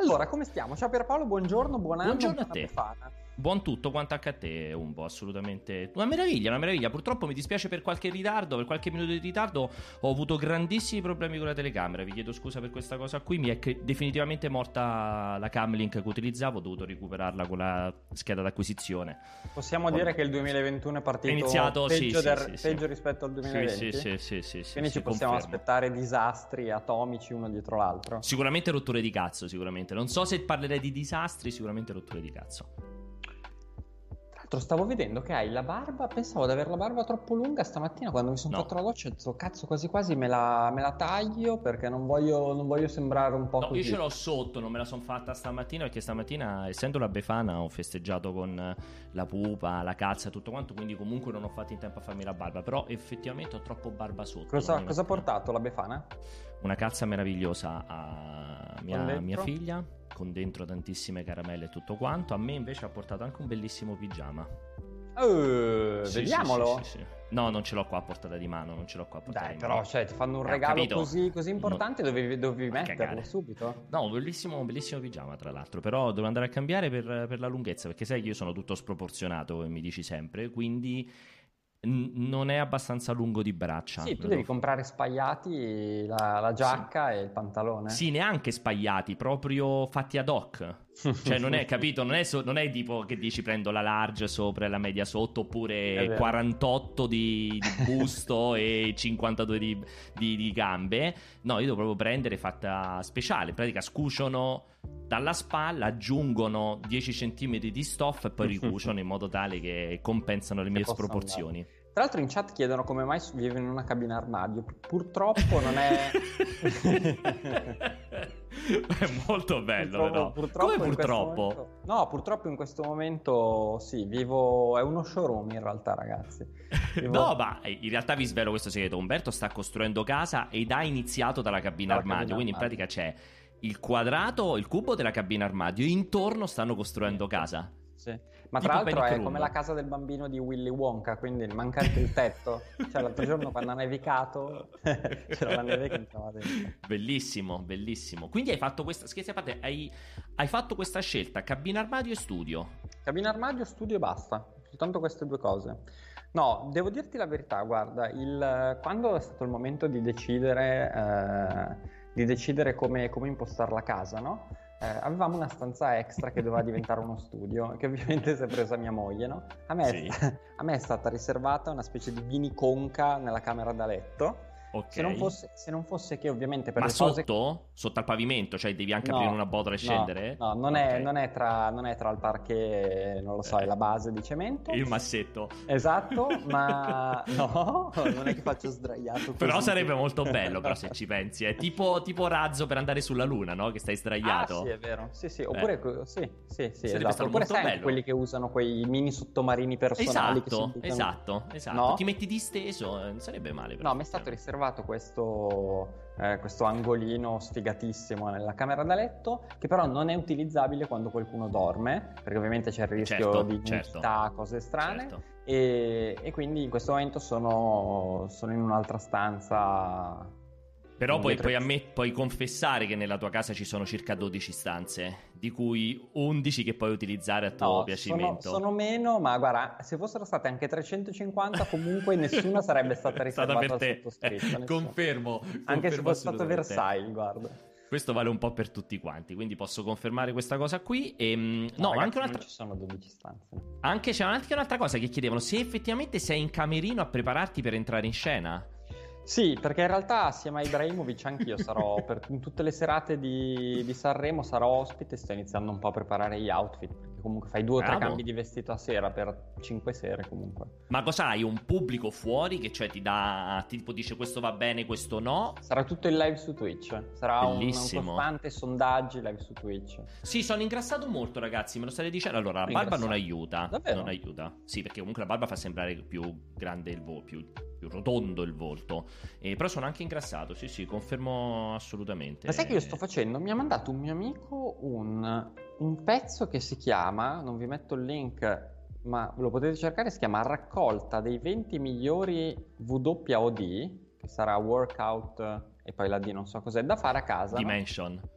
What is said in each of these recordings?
Allora, come stiamo? Ciao Pierpaolo, buongiorno, buon anno. Buongiorno a te. Befana. Buon tutto, quanto anche a te, Umbo, assolutamente. Una meraviglia, una meraviglia. Purtroppo mi dispiace per qualche ritardo, per qualche minuto di ritardo ho avuto grandissimi problemi con la telecamera. Vi chiedo scusa per questa cosa qui. Mi è definitivamente morta la camlink che utilizzavo, ho dovuto recuperarla con la scheda d'acquisizione. Possiamo dire che il 2021 è partito È iniziato, peggio, sì, del- sì, sì. peggio rispetto al 2020. Sì, sì, sì, Quindi ci possiamo confermo. aspettare disastri atomici uno dietro l'altro. Sicuramente rotture di cazzo, sicuramente. Non so se parlerei di disastri, sicuramente rotture di cazzo. L'altro stavo vedendo che hai la barba, pensavo di avere la barba troppo lunga stamattina quando mi sono No. fatto la doccia, ho detto cazzo quasi quasi me la, me la taglio perché non voglio, non voglio sembrare un po' No, così. io ce l'ho sotto, non me la sono fatta stamattina perché stamattina, essendo la Befana, ho festeggiato con eh, la pupa, la cazza tutto quanto, quindi comunque non ho fatto in tempo a farmi la barba, però effettivamente ho troppo barba sotto. Cosa, cosa ha portato la Befana? Una cazza meravigliosa a mia, mia figlia, con dentro tantissime caramelle e tutto quanto. A me invece ha portato anche un bellissimo pigiama. Eh, Sì, vediamolo. sì, sì. No, non ce l'ho qua a portata di mano, non ce l'ho qua a portata Dai, di però, mano. cioè, ti fanno un Eh, regalo così, così importante, dovevi, dovevi Ma metterlo cagare. subito. No, un bellissimo, un bellissimo pigiama, tra l'altro. Però devo andare a cambiare per, per la lunghezza, perché sai che io sono tutto sproporzionato, come mi dici sempre. Quindi n- non è abbastanza lungo di braccia. Sì, tu devi comprare spagliati la, la giacca e il pantalone. Sì, neanche spagliati, proprio fatti ad hoc. Cioè, non è capito? Non è, so- non è tipo che dici prendo la large sopra e la media sotto, oppure vero. 48 di, di busto e 52 di, di- di gambe. No, io devo proprio prendere fatta speciale. In pratica scuciono dalla spalla, aggiungono 10 cm di stoffa e poi ricuciono in modo tale che compensano le mie sproporzioni. Tra l'altro in chat chiedono come mai vive in una cabina armadio. Purtroppo non è... è molto bello, però. purtroppo Come purtroppo? momento- No, purtroppo in questo momento sì, vivo... È uno showroom in realtà, ragazzi. Vivo- No, ma eh, in realtà vi svelo questo segreto. Umberto sta costruendo casa ed ha iniziato dalla cabina Dalla armadio. cabina quindi in pratica c'è il quadrato, il cubo della cabina armadio. E intorno stanno costruendo casa. Sì. Ma tra l'altro è come la casa del bambino di Willy Wonka, quindi manca anche il tetto. Cioè l'altro giorno quando ha nevicato c'era la neve che entrava dentro. Bellissimo, bellissimo. Quindi hai fatto questa. Scherzi a parte, hai, hai fatto questa scelta: cabina armadio e studio. Cabina armadio, studio e basta. Soltanto queste due cose. No, devo dirti la verità, guarda, il- quando è stato il momento di decidere, eh, di decidere come, come impostare la casa, no? Eh, avevamo una stanza extra che doveva diventare uno studio, che ovviamente si è presa mia moglie, no? A me, Sì. a me è stata riservata una specie di mini conca nella camera da letto. Ok. Se non, fosse, se non fosse che ovviamente per Ma le cose... sotto? Al pavimento? Cioè devi anche No, aprire una botola e no, scendere? No, non, è, Ok. non è tra, non è tra il parquet, non lo so, Eh. la base di cemento. Il massetto. Esatto, ma no, non è che faccio sdraiato. Però così. sarebbe molto bello, però, se ci pensi. È tipo, tipo razzo per andare sulla luna, no? Che stai sdraiato. Ah, sì, è vero. Sì, sì, oppure co- sì, sì, sì, Sarebbe esatto. stato Oppure molto sai bello. quelli che usano quei mini sottomarini personali che Esatto, buttano- esatto, esatto. No? Ti metti disteso, eh, non sarebbe male. però, No, mi è stato riservato questo, eh, questo angolino sfigatissimo nella camera da letto, che però non è utilizzabile quando qualcuno dorme, perché ovviamente c'è il rischio Certo, di certo. cose strane. Certo. E, e quindi in questo momento sono, sono in un'altra stanza. Però puoi, puoi, ammet- puoi confessare che nella tua casa ci sono circa 12 stanze, di cui 11 che puoi utilizzare a tuo No, sono, piacimento. sono meno, ma guarda, se fossero state anche 350, comunque nessuna sarebbe stata riservata te. sottoscritto. Eh, confermo. Anche se confermo fosse stato. Versailles, guarda. Questo vale un po' per tutti quanti, quindi posso confermare questa cosa qui. E, mm, no, ragazzi, anche un'altra. ci sono 12 stanze. Anche c'è anche un'altra cosa che chiedevano: se effettivamente sei in camerino a prepararti per entrare in scena. Sì, perché in realtà assieme a Ibrahimovic anch'io sarò per in tutte le serate di, di Sanremo sarò ospite e sto iniziando un po' a preparare gli outfit, perché comunque fai due o tre cambi di vestito a sera per cinque sere comunque. Ma cosa hai? Un pubblico fuori che cioè ti dà. Tipo dice questo va bene, questo no. Sarà tutto in live su Twitch, sarà un, un Bellissimo. costante sondaggi live su Twitch. Sì, sono ingrassato molto, ragazzi. Me lo state dicendo. Allora, la barba non aiuta. Davvero? Non aiuta. Sì, perché comunque la barba fa sembrare più grande il volto, più, più rotondo il volto. Eh, però sono anche ingrassato. Sì, sì, confermo assolutamente. Ma sai che io sto facendo? Mi ha mandato un mio amico un, un pezzo che si chiama, non vi metto il link, ma lo potete cercare, si chiama Raccolta dei 20 migliori WOD, che sarà workout e poi la D non so cos'è, da fare a casa. no? Dimension. dai,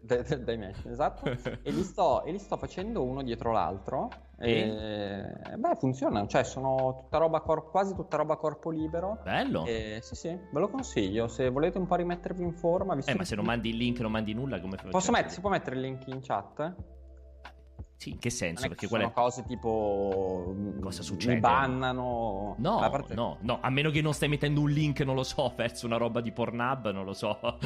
dai, dai match, esatto. e, li sto, e li sto facendo uno dietro l'altro. E beh, funziona, cioè sono tutta roba cor- quasi tutta roba corpo libero. Bello. E, sì, sì, ve lo consiglio. Se volete un po' rimettervi in forma, eh, ma se non mandi il link, non mandi nulla, come? Posso mettere, si può mettere il link in chat? Sì, in che senso? Perché sono qual è? cose tipo cosa succede? Mi bannano. No, parte... no, no, a meno che non stai mettendo un link, non lo so, verso una roba di Pornhub, non lo so.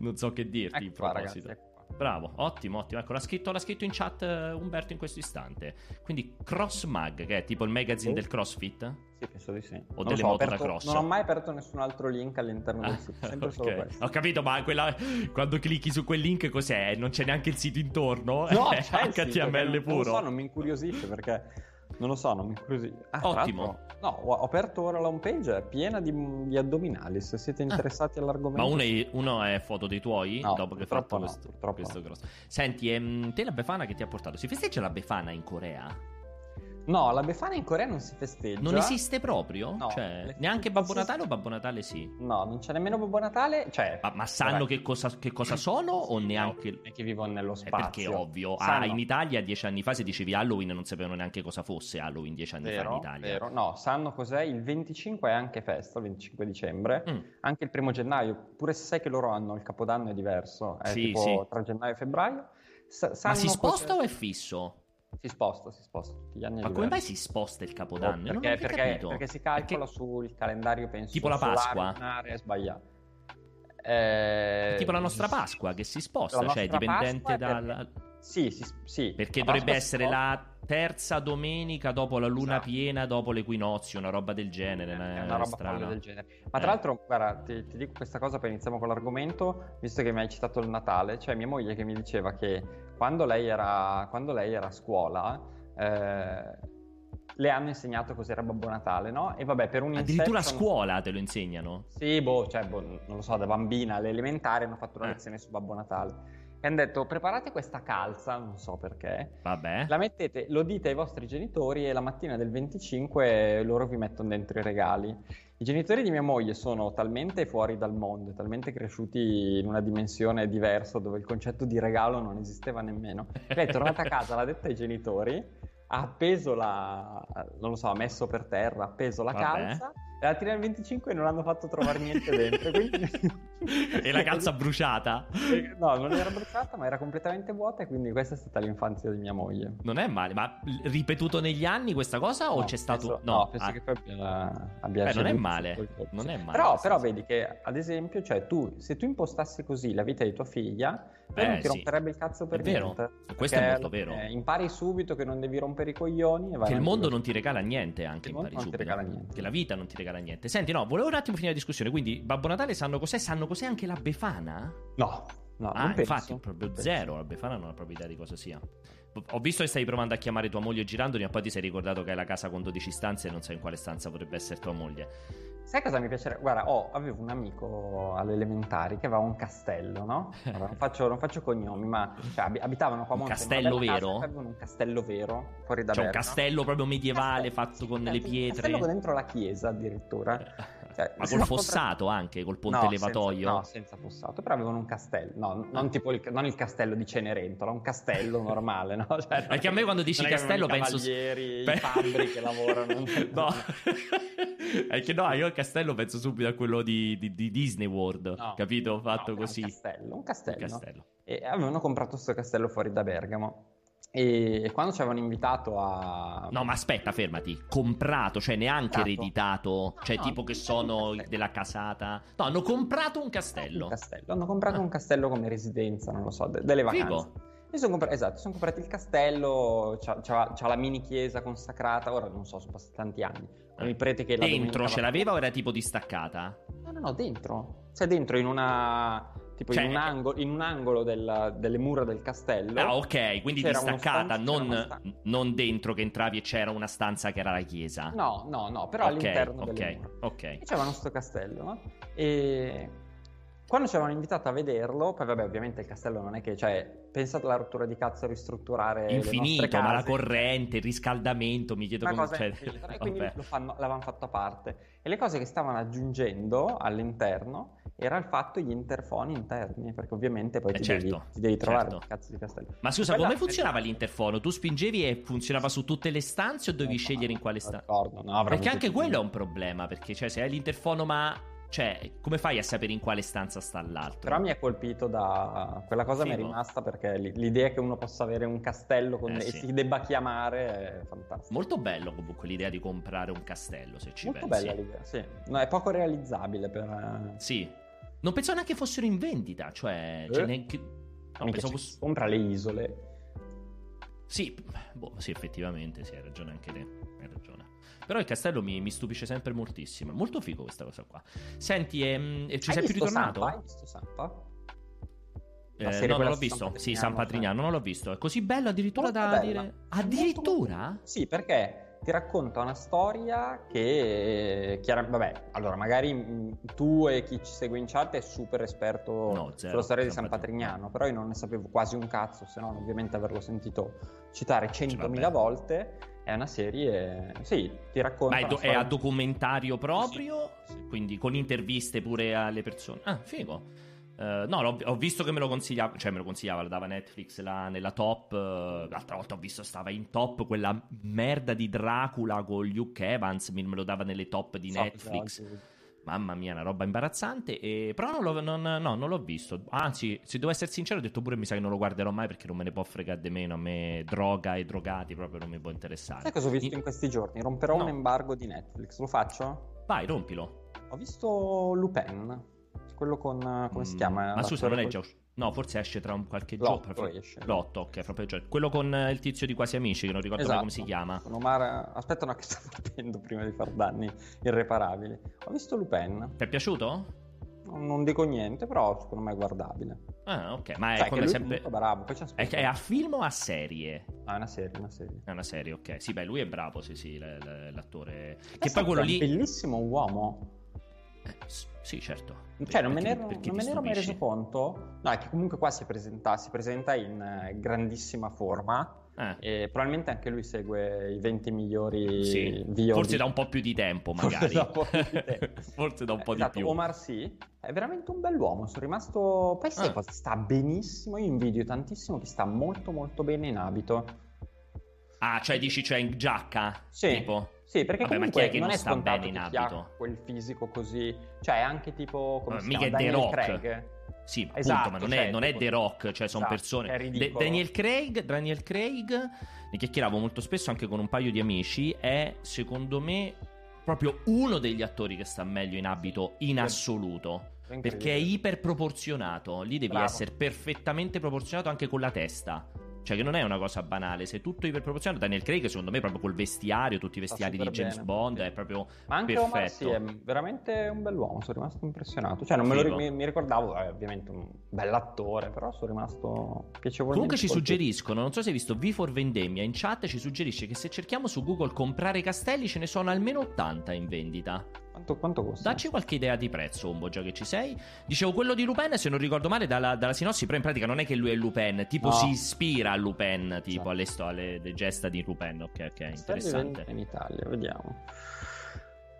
non so che dirti ecco in qua, proposito. Ragazzi, ecco Bravo, ottimo, ottimo. Ecco, l'ha scritto, l'ha scritto in chat uh, Umberto in questo istante. Quindi CrossMag, che è tipo il magazine Oh. del CrossFit? Sì, penso di sì. O Non delle so, moto da aperto- cross? Non ho mai aperto nessun altro link all'interno del sito, sempre solo Ok, questo. Ho capito, ma quella, quando clicchi su quel link cos'è? Non c'è neanche il sito intorno? No, È c'è il sito, HTML perché non- lo puro. so, non mi incuriosisce perché... Non lo so, non mi incuriosisce. Ah, Ottimo. No, ho aperto ora la homepage, è piena di, di addominali, se siete interessati all'argomento. Ah. Ma uno è, uno è foto dei tuoi No, dopo che hai purtroppo fatto no, questo, purtroppo questo no. grosso. Senti, ehm, te la Befana che ti ha portato? Si festeggia la Befana in Corea? No, la Befana in Corea non si festeggia. Non esiste proprio? No, cioè, neanche Babbo Natale o Babbo Natale sì? No, non c'è nemmeno Babbo Natale, cioè... Ma, ma sanno che cosa, che cosa sono o neanche... no, è che vivono nello Eh, spazio. perché è ovvio. Ah, in Italia dieci anni fa se dicevi Halloween non sapevano neanche cosa fosse Halloween dieci anni fa in Vero, Italia. vero. No, sanno cos'è. Il 25 è anche festa, il 25 dicembre. Mm. Anche il primo gennaio, pure se sai che loro hanno il capodanno è diverso, è Sì, tipo sì. tra gennaio e febbraio. Sa- Ma si sposta cos'è- o è fisso? Si sposta, si sposta tutti gli anni. Ma come mai si sposta il capodanno? Ho Perché, perché- perché si calcola Perché- sul calendario, penso. Tipo la Pasqua? è sbagliato. Eh, È tipo la nostra Pasqua che si sposta, cioè dipendente dal... perché- Sì, sì, sì. Perché dovrebbe essere la terza domenica dopo la luna Esatto. piena, dopo l'equinozio, una roba del genere. Una, una roba del genere. Ma Eh. tra l'altro, guarda, ti, ti dico questa cosa, poi iniziamo con l'argomento, visto che mi hai citato il Natale, cioè mia moglie che mi diceva che quando lei era, quando lei era a scuola, eh, le hanno insegnato cos'era Babbo Natale, no? E vabbè, per un Addirittura a scuola te lo insegnano. Sì, boh, cioè, boh, non lo so, da bambina alle elementari hanno fatto una Eh. lezione su Babbo Natale. E hanno detto, preparate questa calza, non so perché, Vabbè. la mettete, lo dite ai vostri genitori e la mattina del 25 loro vi mettono dentro i regali. I genitori di mia moglie sono talmente fuori dal mondo, talmente cresciuti in una dimensione diversa dove il concetto di regalo non esisteva nemmeno. Lei è tornata a casa, l'ha detto ai genitori, ha appeso la... non lo so, ha messo per terra, ha appeso la Vabbè. calza e mattina del 25 non hanno fatto trovare niente dentro. quindi- e la calza bruciata. No, non era bruciata, ma era completamente vuota e quindi questa è stata l'infanzia di mia moglie. Non è male, ma ripetuto negli anni questa cosa o No, c'è stato... penso, no, penso che poi abbia, abbia Beh, non è male, non è male, Però, però vedi che, ad esempio, cioè, tu, se tu impostassi così la vita di tua figlia, poi Eh, non ti sì. romperebbe il cazzo per È vero. niente. Questo è molto vero. eh, impari subito che non devi rompere i coglioni e Che il mondo non ti regala niente anche impari mondo non ti subito. regala niente. Che la vita non ti regala niente. Senti, no, volevo un attimo finire la discussione. Quindi, Babbo Natale sanno cos'è? Sanno cos'è anche la Befana? No, no, ah, penso. infatti, proprio zero. La Befana non ha proprio idea di cosa sia. Ho visto che stai provando a chiamare tua moglie girandoli, ma poi ti sei ricordato che hai la casa con 12 stanze e non sai in quale stanza potrebbe essere tua moglie. Sai cosa mi piacerebbe? Guarda, oh, avevo un amico alle elementari che aveva un castello, no? Allora, non, faccio, non faccio cognomi, ma cioè, abi- abitavano qua a Un in castello vero? casa, avevano un castello vero fuori da C'è un castello proprio medievale Castello, fatto con le un pietre. castello dentro la chiesa addirittura. Cioè, Ma col fossato anche, col ponte No, levatoio. Senza, no, senza fossato, però avevano un castello, no, non tipo il, non il castello di Cenerentola, un castello normale, no? Cioè, Perché a me quando dici castello penso- cavalieri, Pe- i fabbri che lavorano. no, è che no, io al castello penso subito a quello di, di- di Disney World, No. capito? Fatto No, così. Un castello, un castello. Il castello. E avevano comprato questo castello fuori da Bergamo. E quando ci avevano invitato a... No, ma aspetta, fermati. Comprato, cioè neanche Comprato. ereditato, cioè No, tipo che sono della casata. No, hanno comprato un castello. Un castello. Hanno comprato Ah. un castello come residenza, non lo so, de- delle vacanze. Figo. Sono compra- esatto, sono comprati il castello, c'ha, c'ha- c'ha la mini chiesa consacrata, ora non so, sono passati tanti anni. Con il prete che la Dentro ce va- l'aveva o era tipo distaccata? No, no, no, dentro. Cioè dentro in una... tipo Cioè- in un angolo, in un angolo della- delle mura del castello. Ah, ok, quindi C'era distaccata, c'era non, non dentro che entravi e c'era una stanza che era la chiesa. No, no, no, però ok, all'interno ok, delle mura. ok. E c'avevano sto castello, no? E quando ci avevano invitato a vederlo, poi vabbè, ovviamente il castello non è che, cioè, pensate alla rottura di cazzo a ristrutturare Infinito, ma la corrente, il riscaldamento, mi chiedo Una come cosa cioè? E quindi vabbè. lo fanno- l'avevano fatto a parte. E le cose che stavano aggiungendo all'interno era il fatto gli interfoni interni, perché ovviamente poi Eh, ti, certo, devi, ti devi trovare certo. cazzo di castello. Ma scusa, Quella- come funzionava l'interfono? Tu spingevi e funzionava su tutte le stanze o dovevi No, scegliere in quale non stanza? ricordo, no, Perché anche quello è un problema, perché cioè, se hai l'interfono ma... Cioè, come fai a sapere in quale stanza sta l'altro? Però mi è colpito da quella cosa mi è Figo. rimasta perché l'idea che uno possa avere un castello con- Eh, e sì. si debba chiamare è fantastica. Molto bello comunque l'idea di comprare un castello, se ci Molto pensi. bella l'idea, sì. No, è poco realizzabile per... Sì. Non pensavo neanche fossero in vendita, cioè... cioè Eh? neanche... No, Mica pensavo fosse- Compra le isole. Sì, boh, sì, effettivamente, sì, hai ragione anche te. Hai ragione. Però il castello mi, mi stupisce sempre moltissimo. È molto figo questa cosa qua. Senti, ehm, e ci Hai sei più ritornato? Sampa? Hai visto Sampa? Eh, no, non l'ho visto. San Sì, San Patrignano, Patrignano, non l'ho visto. È così bello addirittura Molto da bella. dire. Addirittura? molto- Sì, perché ti racconta una storia che, chiaramente, vabbè, allora magari mh, tu e chi ci segue in chat è super esperto No, zero, sulla storia di San Patrignano. Patrignano, però io non ne sapevo quasi un cazzo, se non ovviamente averlo sentito citare 100.000 vabbè. volte. È una serie, sì, ti racconta. Ma è, do- è a documentario proprio? Sì, sì. Quindi con interviste pure alle persone. Ah, figo. Eh, no, ho visto che me lo consigliava, cioè me lo consigliava, lo dava Netflix là nella top. eh, l'altra volta ho visto stava in top quella merda di Dracula con Luke Evans, me me lo dava nelle top di So, Netflix. Mamma mia, una roba imbarazzante. E... Però non l'ho, non- no, non l'ho visto. Anzi, se devo essere sincero, ho detto pure mi sa che non lo guarderò mai perché non me ne può fregare di meno. A me droga e drogati proprio non mi può interessare. Sai cosa ho visto In- in questi giorni? Romperò No. un embargo di Netflix, lo faccio? Vai, rompilo. Ho visto Lupin, quello con... come si Mm, chiama? Ma scusa, non è già. No, forse esce tra un qualche giorno. L'otto, ok, proprio già. Quello con eh, il tizio di Quasi Amici, che non ricordo mai come si Esatto. chiama. Con Omar... Aspetta, no, che sto partendo prima di far danni irreparabili. Ho visto Lupin, Ti è piaciuto? non dico niente, però secondo me è guardabile. Ah, ok. Ma è Sai come è sempre. molto bravo, poi È, è a film o a serie? Ah, è una serie, una serie. È una serie, ok. Sì, beh, lui è bravo, sì, sì, l'attore. Eh, Che poi quello è un lì. bellissimo uomo. Eh, sì, certo. Cioè, non me ne ero, non me ne ero mai reso conto. No, è che comunque qua si presenta, si presenta in eh, grandissima forma. Eh, E probabilmente anche lui segue i 20 migliori sì. VOD. Forse da un po' più di tempo, magari. da un po' più di tempo. Forse da un po' Esatto, di più. Omar sì, è veramente un bell'uomo. Sono rimasto. Poi sai Ah. cosa? Sta benissimo. Io invidio tantissimo che sta molto, molto bene in abito. Ah, cioè dici, cioè in giacca? Sì. Tipo. Sì, perché Vabbè, ma comunque chi è che non non è sta bene in abito? quel fisico così. Cioè, è anche tipo. Come Eh, si mica chiama? è The Daniel Rock. Craig. Sì, appunto, Esatto, ma non è, cioè, non è tipo- The Rock, cioè sono Esatto, persone. è De-. Daniel Craig, Daniel Craig, ne chiacchieravo molto spesso anche con un paio di amici, è secondo me proprio uno degli attori che sta meglio in abito in assoluto. È. Perché è iperproporzionato, lì devi Bravo. essere perfettamente proporzionato anche con la testa. Cioè che non è una cosa banale, sei tutto iperproporzionato. Daniel Craig secondo me proprio col vestiario, tutti i vestiari di James bene, Bond, sì. è proprio Ma anche perfetto. Omar sì, è veramente un bell'uomo, sono rimasto impressionato. Cioè, non me lo mi, mi ricordavo, eh, ovviamente un bell'attore, però sono rimasto piacevolmente Comunque ci suggeriscono, non so se hai visto V for Vendemmia in chat, ci suggerisce che se cerchiamo su Google comprare castelli ce ne sono almeno 80 in vendita. Quanto, quanto costa? Dacci qualche idea di prezzo, Umbo, già che ci sei. Dicevo, quello di Lupin, se non ricordo male, dalla, dalla sinossi, però in pratica non è che lui è Lupin, tipo No. si ispira a Lupin, tipo Esatto. alle, sto- alle le gesta di Lupin. Ok, ok, interessante. in Italia, vediamo.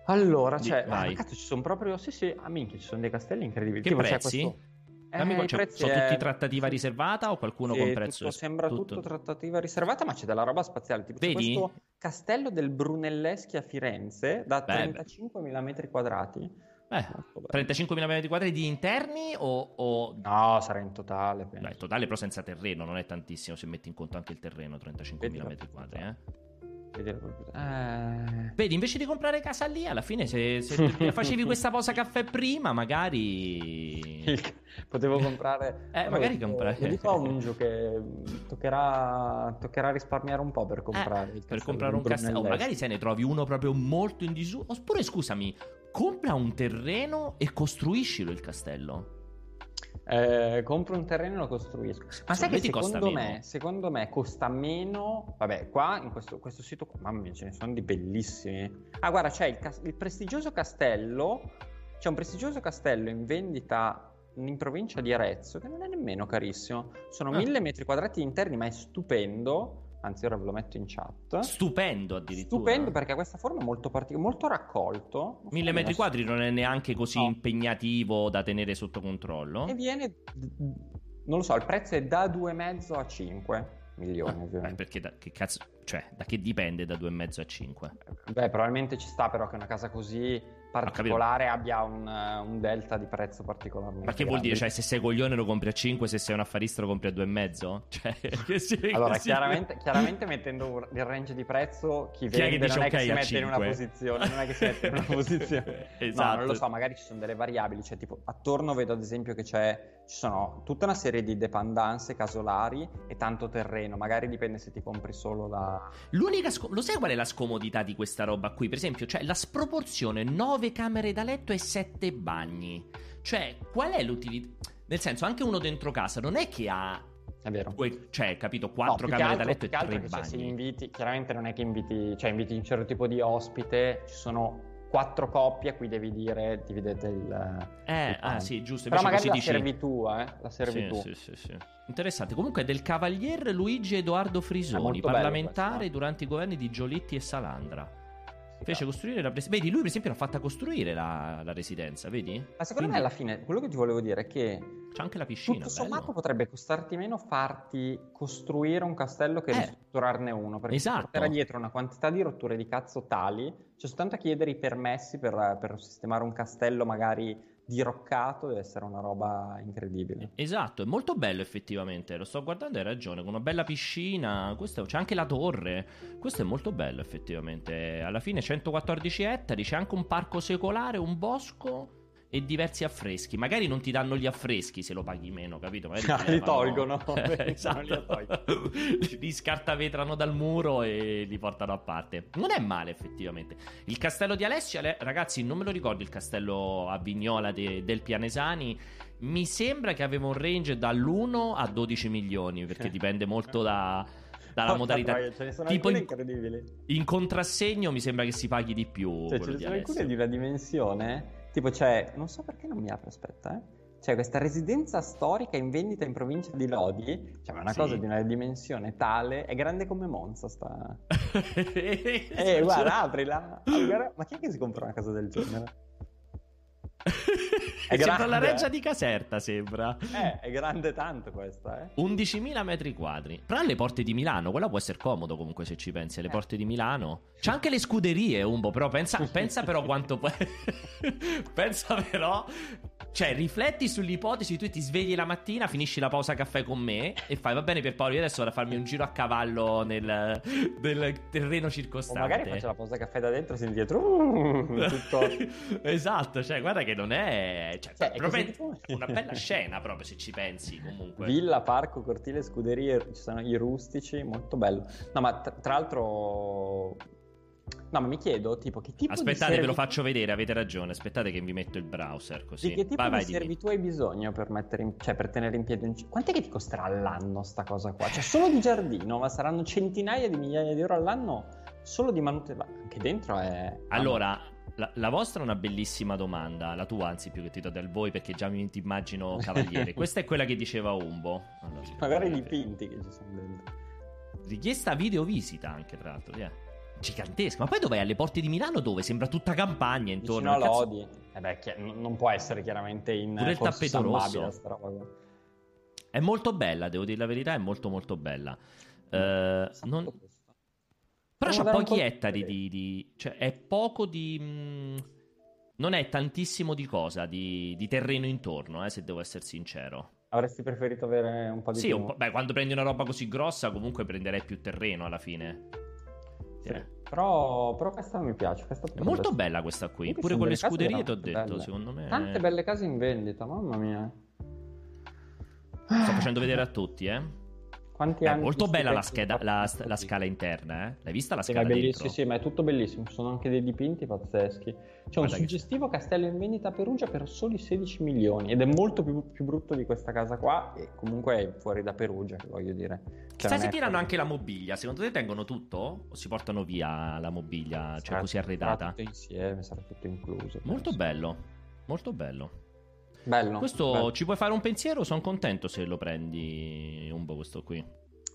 Allora, Di- cioè, ah, cazzo, ci sono proprio, sì sì, ah minchia, ci sono dei castelli incredibili. Che Tipo, prezzi? questo- Dammi Eh, cioè, sono è- tutti trattativa riservata o qualcuno Sì, con prezzo? tutto- sembra tutto. trattativa riservata, ma c'è della roba spaziale. Tipo, Vedi? questo castello del Brunelleschi a Firenze da Beh, 35.000 metri quadrati. Eh, bello. 35.000 metri quadri di interni o... o... No, sarà in totale. penso. Beh, totale però senza terreno, non è tantissimo se metti in conto anche il terreno, 35.000 Vedi la metri quadri, eh. Eh, Vedi, invece di comprare casa lì, alla fine se, se facevi questa posa caffè prima, magari... Potevo comprare. Eh, Però magari dico- comprare- Lo dico a Ungio che toccherà, toccherà risparmiare un po' per comprare. Eh, per comprare un castello, o Brunelleschi. magari se ne trovi uno proprio molto in disuso. Oppure, scusami, compra un terreno e costruiscilo il castello. Eh, compro un terreno e lo costruisco. Ma sai che secondo me, secondo me costa meno. Vabbè, qua in questo, questo sito, qua, mamma mia, ce ne sono di bellissimi. Ah, guarda, c'è il, cas- il prestigioso castello. C'è un prestigioso castello in vendita in provincia di Arezzo, che non è nemmeno carissimo. Sono Ah. mille metri quadrati interni, ma è stupendo. Anzi ora ve lo metto in chat. Stupendo addirittura. Stupendo perché questa forma è molto particolare, molto raccolto. Mille metri quadri non è neanche così no. impegnativo da tenere sotto controllo. E viene, non lo so, il prezzo è da 2,5 a 5 milioni, eh, ovviamente. perché da che cazzo, cioè, da che dipende da 2,5 a 5? Beh, probabilmente ci sta però che una casa così particolare abbia un, un, delta di prezzo particolarmente. Ma che vuol dire? Cioè, se sei coglione lo compri a 5, se sei un affarista lo compri a 2,5? Cioè, che si, allora, che chiaramente, si... chiaramente, mettendo il range di prezzo, chi vende chi non è che si mette 5. in una posizione, non è che si mette in una posizione. esatto. No, non lo so, magari ci sono delle variabili, cioè tipo attorno vedo ad esempio che c'è ci sono tutta una serie di dependenze casolari e tanto terreno, magari dipende se ti compri solo la L'unica sc- lo sai qual è la scomodità di questa roba qui? Per esempio, cioè la sproporzione 9 camere da letto e 7 bagni. Cioè, qual è l'utilità? Nel senso, anche uno dentro casa non è che ha è vero. Cioè, capito, quattro no, camere altro, da letto e tre bagni. Se inviti, chiaramente non è che inviti, cioè inviti un certo tipo di ospite, ci sono quattro coppie, qui devi dire, dividete il... Eh, il ah sì, giusto. Però magari la dici... servitù, eh, la servitù. Sì, sì, sì, sì. Interessante. Comunque è del cavalier Luigi Edoardo Frisoni, parlamentare durante i governi di Giolitti e Salandra. Fece costruire la presidenza. Vedi, lui per esempio l'ha fatta costruire la, la residenza, vedi? Ma secondo Quindi... me alla fine quello che ti volevo dire è che c'è anche la piscina. Tutto sommato bello. potrebbe costarti meno farti costruire un castello che eh, ristrutturarne uno. Perché esatto. porterà dietro una quantità di rotture di cazzo tali. C'è soltanto a chiedere i permessi per, per sistemare un castello magari diroccato deve essere una roba incredibile. Esatto, è molto bello effettivamente, lo sto guardando, hai ragione, con una bella piscina, questo, c'è anche la torre, questo è molto bello effettivamente, alla fine 114 ettari, c'è anche un parco secolare, un bosco e diversi affreschi. Magari non ti danno gli affreschi se lo paghi meno, capito? Magari ah, li tolgono. esatto. li scartavetrano dal muro e li portano a parte. Non è male, effettivamente. Il castello di Alessia, ragazzi, non me lo ricordo il castello a Vignola de, del Pianesani. Mi sembra che aveva un range dall'1 a 12 milioni, perché dipende molto da dalla Porca modalità. Troia, ce ne sono tipo in, incredibili. In contrassegno mi sembra che si paghi di più. Cioè, ce ne sono alcune di una dimensione Tipo c'è, non so perché non mi apre, aspetta, eh. C'è questa residenza storica in vendita in provincia di Lodi, cioè una sì. cosa di una dimensione tale, è grande come Monza sta... eh, guarda, aprila. Allora, ma chi è che si compra una cosa del genere? È sembra la reggia di Caserta, sembra. Eh, è grande tanto questa, eh. 11.000 metri quadri. Però alle porte di Milano, quella può essere comodo comunque se ci pensi, alle eh. porte di Milano. C'è anche le scuderie, Umbo, però pensa, pensa però quanto... pensa però cioè, rifletti sull'ipotesi, tu ti svegli la mattina, finisci la pausa caffè con me e fai, va bene per Paolo, io adesso vado a farmi un giro a cavallo nel, nel terreno circostante. O magari faccio la pausa caffè da dentro, senti dietro, tutto... esatto, cioè, guarda che non è... Cioè, cioè, proprio è una bella scena proprio, se ci pensi, comunque. Villa, parco, cortile, scuderie, ci sono i rustici, molto bello. No, ma tra, tra l'altro No, ma mi chiedo, tipo, che tipo Aspettate, di servitù... ve lo faccio vedere, avete ragione. Aspettate che vi metto il browser così. Di che tipo vai, vai, di servitù hai bisogno per, in... cioè, per, tenere in piedi un... Quant'è che ti costerà all'anno sta cosa qua? Cioè, solo di giardino, ma saranno centinaia di migliaia di euro all'anno solo di manutenzione. Anche dentro è... Allora, la, la, vostra è una bellissima domanda, la tua anzi più che ti do del voi perché già mi ti immagino cavaliere. Questa è quella che diceva Umbo. Allora, Magari i dipinti che ci sono dentro. Richiesta video visita anche tra l'altro, yeah gigantesca. Ma poi dov'è? Alle porte di Milano dove? Sembra tutta campagna intorno. Vicino a Lodi. Eh beh, chi- non può essere chiaramente in Pure il tappeto rosso. È molto bella, devo dire la verità, è molto molto bella. Uh, non... Però c'ha pochi ettari di, di, Cioè, è poco di... Mh... Non è tantissimo di cosa, di, di terreno intorno, eh, se devo essere sincero. Avresti preferito avere un po' di sì? Sì, beh, quando prendi una roba così grossa comunque prenderei più terreno alla fine. Sì. Però, però, questa mi piace. è molto bella questa qui. Pure con le scuderie, ti ho detto. Belle. Secondo me. Tante belle case in vendita, mamma mia. Sto facendo vedere a tutti, eh. Quanti è anni molto bella la, scheda, la, la, scala interna, eh? L'hai vista la scala dentro? Sì, sì, ma è tutto bellissimo. Ci sono anche dei dipinti pazzeschi. C'è un suggestivo che... castello in vendita a Perugia per soli 16 milioni ed è molto più, più, brutto di questa casa qua e comunque è fuori da Perugia, voglio dire. Cioè, Chissà se tirano anche la mobilia. Secondo te tengono tutto o si portano via la mobilia, cioè sarà, così arredata? Sarà tutto insieme, sarà tutto incluso. Molto penso. bello, molto bello. Bello. Questo bello. ci puoi fare un pensiero? Sono contento se lo prendi un po' questo qui.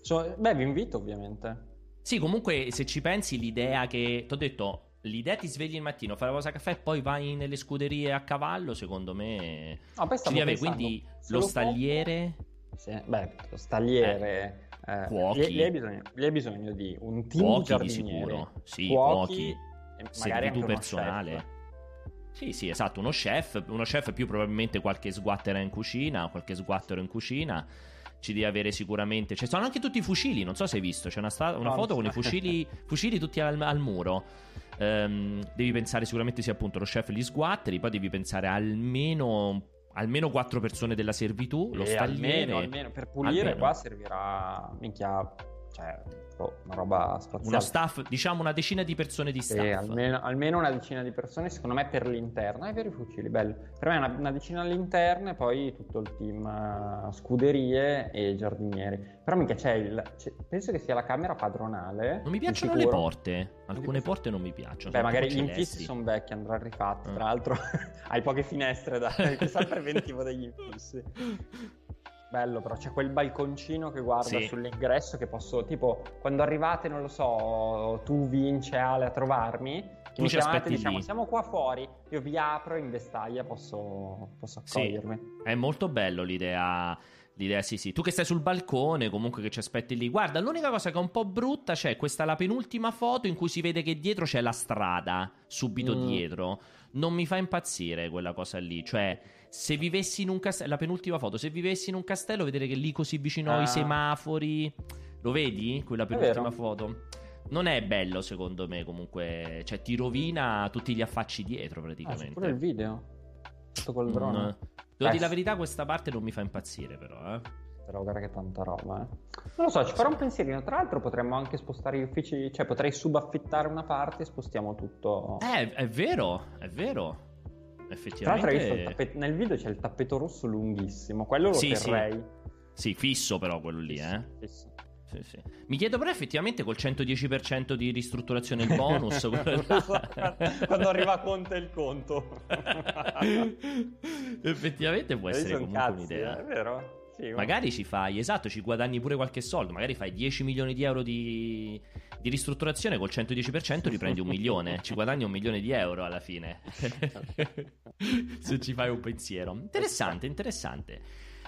So, beh, vi invito ovviamente. Sì, comunque se ci pensi l'idea che... Ti ho detto, l'idea ti svegli il mattino, fai la cosa caffè e poi vai nelle scuderie a cavallo, secondo me... No, poi ci pensando, quindi lo stagliere... Sì, beh, lo stagliere... Eh, Cuochi. Lì, hai bisogno, bisogno di un team Cuochi di sicuro. Sì, cuochi, cuochi. e magari anche personale. chef. Sì, sì, esatto, uno chef, uno chef più probabilmente qualche sguattera in cucina, qualche sguattero in cucina. Ci devi avere sicuramente. Ci sono anche tutti i fucili, non so se hai visto. C'è una, sta- una foto con i fucili, fucili tutti al, al muro. Ehm, devi pensare sicuramente sia appunto lo chef e gli sguatteri. Poi devi pensare almeno, almeno quattro persone della servitù. Lo E stagliere. almeno, almeno per pulire Almeno. qua servirà minchia, cioè, boh, una roba spaziale. Uno staff, diciamo una decina di persone di Sì, staff. almeno, almeno una decina di persone, secondo me per l'interno. È vero i fucili, bello. Per me una, una decina all'interno e poi tutto il team eh, scuderie e giardinieri. Però mica c'è il... c'è- penso che sia la camera padronale. Non mi piacciono le porte. Alcune porte non mi piacciono. Beh, magari gli infissi sono vecchi, andrà rifatti. Eh. Tra l'altro, hai poche finestre da. Chissà il preventivo degli infissi. Bello, però c'è quel balconcino che guarda Sì. sull'ingresso che posso, tipo, quando arrivate, non lo so, tu Vince Ale a trovarmi, Tu mi ci chiamate e diciamo lì. siamo qua fuori, io vi apro in vestaglia, posso, posso Sì. accogliermi. È molto bello l'idea. L'idea, sì, sì. Tu che stai sul balcone, comunque che ci aspetti lì. Guarda, l'unica cosa che è un po' brutta c'è questa la penultima foto in cui si vede che dietro c'è la strada, subito Mm. dietro. Non mi fa impazzire quella cosa lì. Cioè, se vivessi in un castello, la penultima foto, se vivessi in un castello, vedere che lì così vicino Ah. ai semafori. Lo vedi? Quella penultima foto. Non è bello, secondo me, comunque. Cioè, ti rovina tutti gli affacci dietro, Ah, praticamente. pure il video. Tutto col drone. Non- Devo Eh. dire la verità, questa parte non mi fa impazzire, però. Eh. Però guarda che tanta roba, eh. Non lo so, ci farò un pensierino. Tra l'altro potremmo anche spostare gli uffici, cioè potrei subaffittare una parte e spostiamo tutto. Eh, è vero, è vero. Tra l'altro hai visto il Effettivamente. tappet- nel video c'è il tappeto rosso lunghissimo, quello lo Sì, sì. terrei. Sì, fisso però quello lì, eh. Fisso. Sì, sì. Mi chiedo però effettivamente col 110% di ristrutturazione il bonus. quando arriva Conte il conto. effettivamente può essere comunque cazzi, un'idea. È vero? Sì, ma- Magari ci fai, esatto, ci guadagni pure qualche soldo. Magari fai 10 milioni di euro di, di ristrutturazione col 110% riprendi un milione. Ci guadagni un milione di euro alla fine. Se ci fai un pensiero. Interessante, interessante.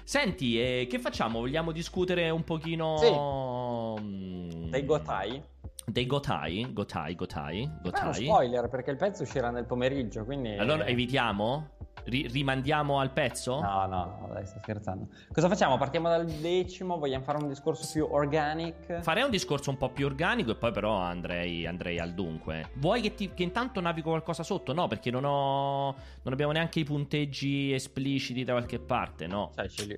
Senti, eh, che facciamo? Vogliamo discutere un pochino mm, Dei Gotai? dei Gotai? Gotai, Gotai, Ma è uno Gotai. spoiler perché il pezzo uscirà nel pomeriggio, quindi... Allora evitiamo? Ri- rimandiamo al pezzo? No, no, no, dai, sto scherzando. Cosa facciamo? Partiamo dal decimo, vogliamo fare un discorso più organic? Farei un discorso un po' più organico e poi però andrei, andrei al dunque. Vuoi che, ti- che intanto navigo qualcosa sotto? No, perché non ho... Non abbiamo neanche i punteggi espliciti da qualche parte, no. Cioè, ce li...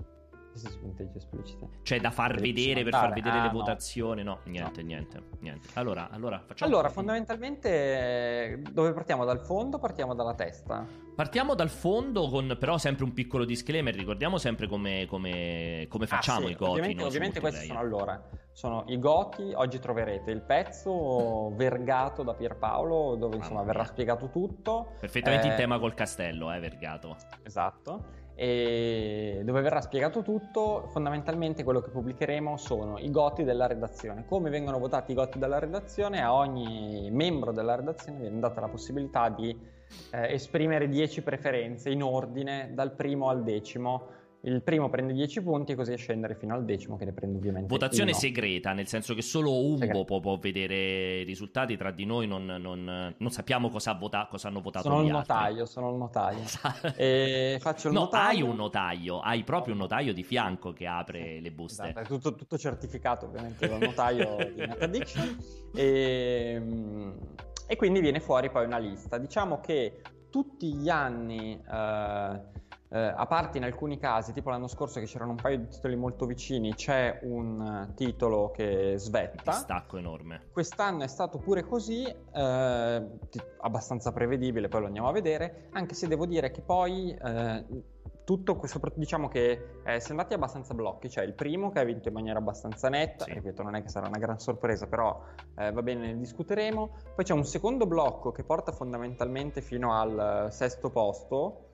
Questi sono punteggi espliciti. Cioè da far Devi vedere, per far vedere Ah, le no. votazioni. No, niente, niente, niente. Allora, allora facciamo... Allora, fondamentalmente, dove partiamo? Dal fondo partiamo dalla testa? Partiamo dal fondo con però sempre un piccolo disclaimer. Ricordiamo sempre come, come, come facciamo Ah, sì, i goti. Ovviamente, no, su ovviamente questi sono allora. Sono i goti. Oggi troverete il pezzo vergato da Pierpaolo, dove insomma verrà spiegato tutto. Perfettamente in Eh, tema col castello, eh, Vergato. Esatto. Dove verrà spiegato tutto, fondamentalmente quello che pubblicheremo sono i goti della redazione. Come vengono votati i goti della redazione? A ogni membro della redazione viene data la possibilità di eh, esprimere 10 preferenze in ordine dal primo al decimo. Il primo prende 10 punti così a scendere fino al decimo che ne prende ovviamente Votazione uno. segreta, nel senso che solo Umbo può, può vedere i risultati, tra di noi non, non- non sappiamo cosa, vota- cosa hanno votato Sono il notaio, sono il notaio. E faccio il no, notaio. hai un notaio, hai proprio un notaio di fianco che apre le buste. Esatto, è tutto, tutto certificato ovviamente dal notaio di Net Addiction e, e quindi viene fuori poi una lista. Diciamo che tutti gli anni, eh, eh, a parte in alcuni casi, tipo l'anno scorso che c'erano un paio di titoli molto vicini, c'è un titolo che svetta. Distacco enorme. Quest'anno è stato pure così, eh, abbastanza prevedibile, poi lo andiamo a vedere, anche se devo dire che poi eh, tutto questo, diciamo che eh, si è andati abbastanza blocchi, cioè il primo che ha vinto in maniera abbastanza netta, Sì. ripeto non è che sarà una gran sorpresa, però eh, va bene, ne discuteremo, poi c'è un secondo blocco che porta fondamentalmente fino al eh, sesto posto,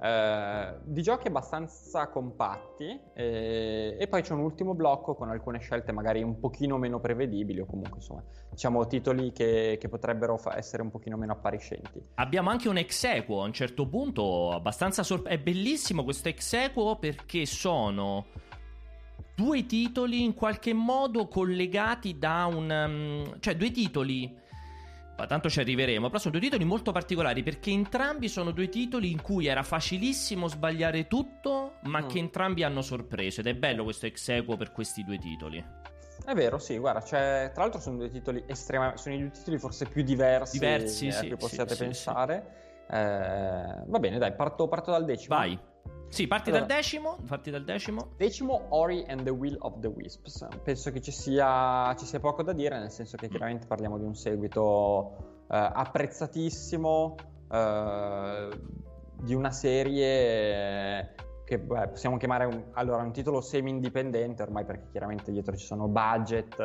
eh, di giochi abbastanza compatti eh, e poi c'è un ultimo blocco con alcune scelte magari un pochino meno prevedibili o comunque insomma diciamo titoli che, che potrebbero fa- essere un pochino meno appariscenti. Abbiamo anche un ex equo a un certo punto abbastanza sorprendente. È bellissimo questo ex equo perché sono due titoli in qualche modo collegati da un... Um, cioè due titoli ma tanto ci arriveremo. Però sono due titoli molto particolari perché entrambi sono due titoli in cui era facilissimo sbagliare tutto, ma mm. che entrambi hanno sorpreso. Ed è bello questo ex equo per questi due titoli. È vero, sì, guarda, cioè, tra l'altro sono due titoli estremamente. sono i due titoli forse più diversi, diversi eh, sì, che possiate sì, pensare. Sì, eh, va bene, dai, parto, parto dal decimo. Vai. Sì, parti allora, dal decimo. Parti dal decimo. Decimo, Ori and the Will of the Wisps. Penso che ci sia, ci sia poco da dire, nel senso che mm. chiaramente parliamo di un seguito eh, apprezzatissimo, eh, di una serie che beh, possiamo chiamare un, allora, un titolo semi-indipendente ormai perché chiaramente dietro ci sono budget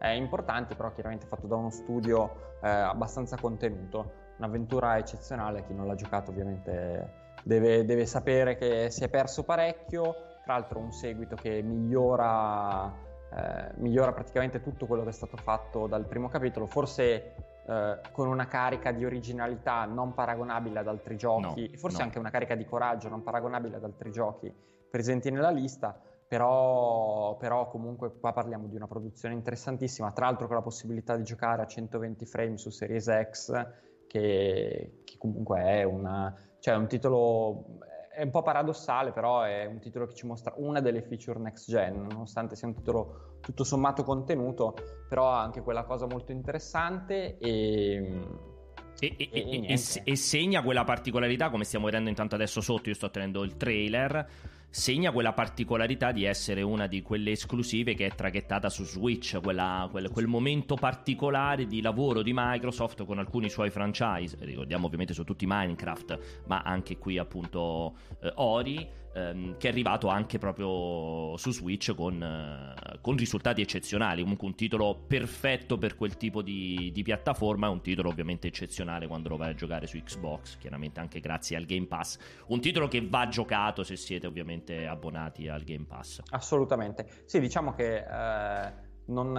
eh, importanti, però chiaramente fatto da uno studio eh, abbastanza contenuto. Un'avventura eccezionale, chi non l'ha giocato ovviamente deve, deve sapere che si è perso parecchio, tra l'altro un seguito che migliora, eh, migliora praticamente tutto quello che è stato fatto dal primo capitolo, forse eh, con una carica di originalità non paragonabile ad altri giochi, no, forse no. anche una carica di coraggio non paragonabile ad altri giochi presenti nella lista, però, però, comunque qua parliamo di una produzione interessantissima, tra l'altro con la possibilità di giocare a 120 frame su Series X, che, che comunque è una cioè, è un titolo è un po' paradossale, però è un titolo che ci mostra una delle feature next gen, nonostante sia un titolo tutto sommato contenuto, però ha anche quella cosa molto interessante e... E, e, e, e, segna quella particolarità, come stiamo vedendo intanto adesso sotto, io sto tenendo il trailer, segna quella particolarità di essere una di quelle esclusive che è traghettata su Switch, quella, quel, quel, momento particolare di lavoro di Microsoft con alcuni suoi franchise, ricordiamo ovviamente su tutti Minecraft, ma anche qui appunto eh, Ori ehm, che è arrivato anche proprio su Switch con, eh, con, risultati eccezionali. Comunque un titolo perfetto per quel tipo di, di piattaforma, un titolo ovviamente eccezionale quando lo vai a giocare su Xbox, chiaramente anche grazie al Game Pass. Un titolo che va giocato se siete ovviamente abbonati al Game Pass. Assolutamente. Sì, diciamo che... Eh non,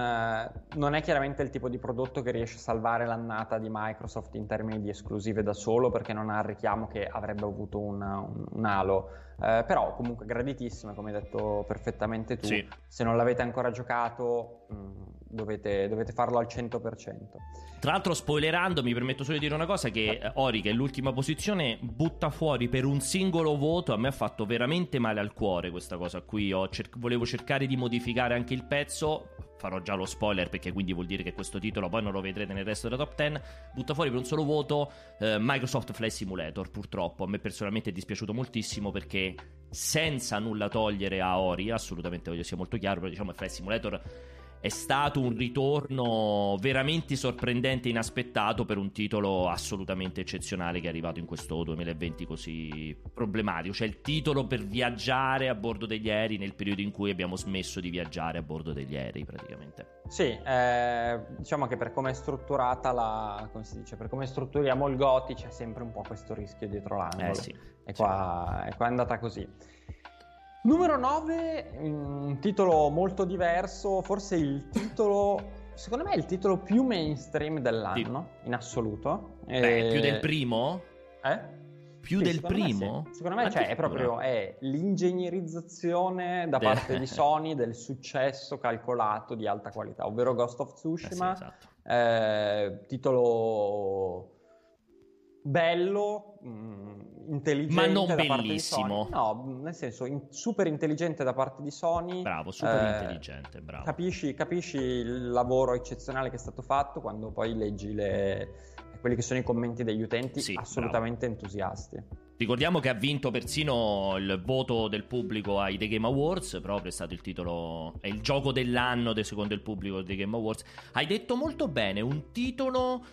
non, è chiaramente il tipo di prodotto che riesce a salvare l'annata di Microsoft in termini di esclusive da solo perché non ha il richiamo che avrebbe avuto un, un, un halo. Eh, però comunque graditissime, come hai detto perfettamente tu. Sì. Se non l'avete ancora giocato, mh, mm, dovete, dovete, farlo al 100%. Tra l'altro, spoilerando, mi permetto solo di dire una cosa: che eh, Ori, che è l'ultima posizione, butta fuori per un singolo voto. A me ha fatto veramente male al cuore questa cosa qui. Cer- volevo cercare di modificare anche il pezzo farò già lo spoiler perché quindi vuol dire che questo titolo poi non lo vedrete nel resto della top 10. Butta fuori per un solo voto eh, Microsoft Flight Simulator, purtroppo. A me personalmente è dispiaciuto moltissimo perché senza nulla togliere a Ori, assolutamente voglio sia molto chiaro, però diciamo Flight Simulator è stato un ritorno veramente sorprendente e inaspettato per un titolo assolutamente eccezionale che è arrivato in questo 2020 così problematico. Cioè il titolo per viaggiare a bordo degli aerei nel periodo in cui abbiamo smesso di viaggiare a bordo degli aerei praticamente. Sì, eh, diciamo che per come è strutturata la... come si dice, per come strutturiamo il Goti c'è sempre un po' questo rischio dietro l'angolo. Eh sì. E qua, sì. e qua è andata così. Numero 9, un titolo molto diverso, forse il titolo, secondo me è il titolo più mainstream dell'anno, in assoluto. Beh, e... più del primo? Eh? Più sì, del secondo primo? Me sì. Secondo me cioè, è proprio è l'ingegnerizzazione da parte di Sony del successo calcolato di alta qualità, ovvero Ghost of Tsushima, eh sì, esatto. eh, titolo bello, mh, mm, intelligente. Ma non bellissimo. No, nel senso, in, super intelligente da parte di Sony. Bravo, super eh, intelligente, bravo. Capisci, capisci, il lavoro eccezionale che è stato fatto quando poi leggi le, quelli che sono i commenti degli utenti, sì, assolutamente bravo. entusiasti. Ricordiamo che ha vinto persino il voto del pubblico ai The Game Awards, proprio è stato il titolo, è il gioco dell'anno secondo il pubblico dei Game Awards. Hai detto molto bene, un titolo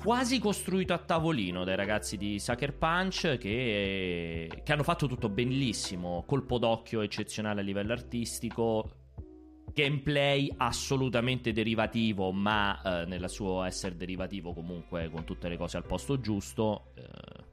quasi costruito a tavolino dai ragazzi di Sucker Punch che, che, hanno fatto tutto bellissimo, colpo d'occhio eccezionale a livello artistico, gameplay assolutamente derivativo, ma eh, nel suo essere derivativo comunque con tutte le cose al posto giusto. Eh,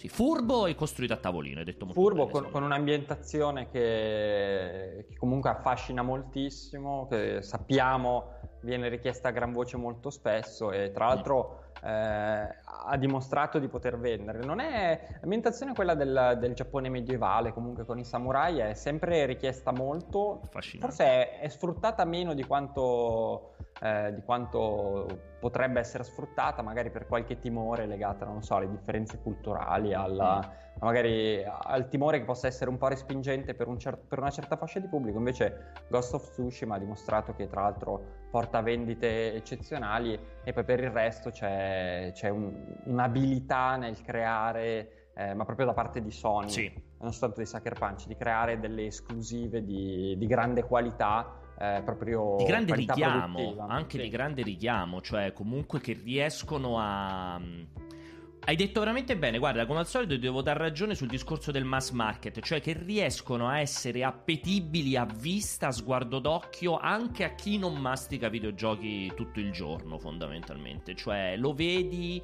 Sì, furbo e costruito a tavolino, hai detto molto Furbo bene, con, con, un'ambientazione che, che, comunque affascina moltissimo, che sappiamo viene richiesta a gran voce molto spesso e tra l'altro eh, ha dimostrato di poter vendere. Non è l'ambientazione quella del, del, Giappone medievale, comunque con i samurai, è sempre richiesta molto, forse è, è, sfruttata meno di quanto, eh, di quanto potrebbe essere sfruttata, magari per qualche timore legato, non so, alle differenze culturali, alla, mm. magari al timore che possa essere un po' respingente per, un cer- per, una certa fascia di pubblico. Invece Ghost of Tsushima ha dimostrato che tra l'altro porta vendite eccezionali e poi per il resto c'è, c'è un, un'abilità nel creare, eh, ma proprio da parte di Sony, sì. non soltanto di Sucker Punch, di creare delle esclusive di, di grande qualità eh, proprio di grande richiamo, anche sì. di grande richiamo, cioè comunque che riescono a hai detto veramente bene, guarda, come al solito devo dar ragione sul discorso del mass market, cioè che riescono a essere appetibili a vista, a sguardo d'occhio, anche a chi non mastica videogiochi tutto il giorno, fondamentalmente. Cioè, lo vedi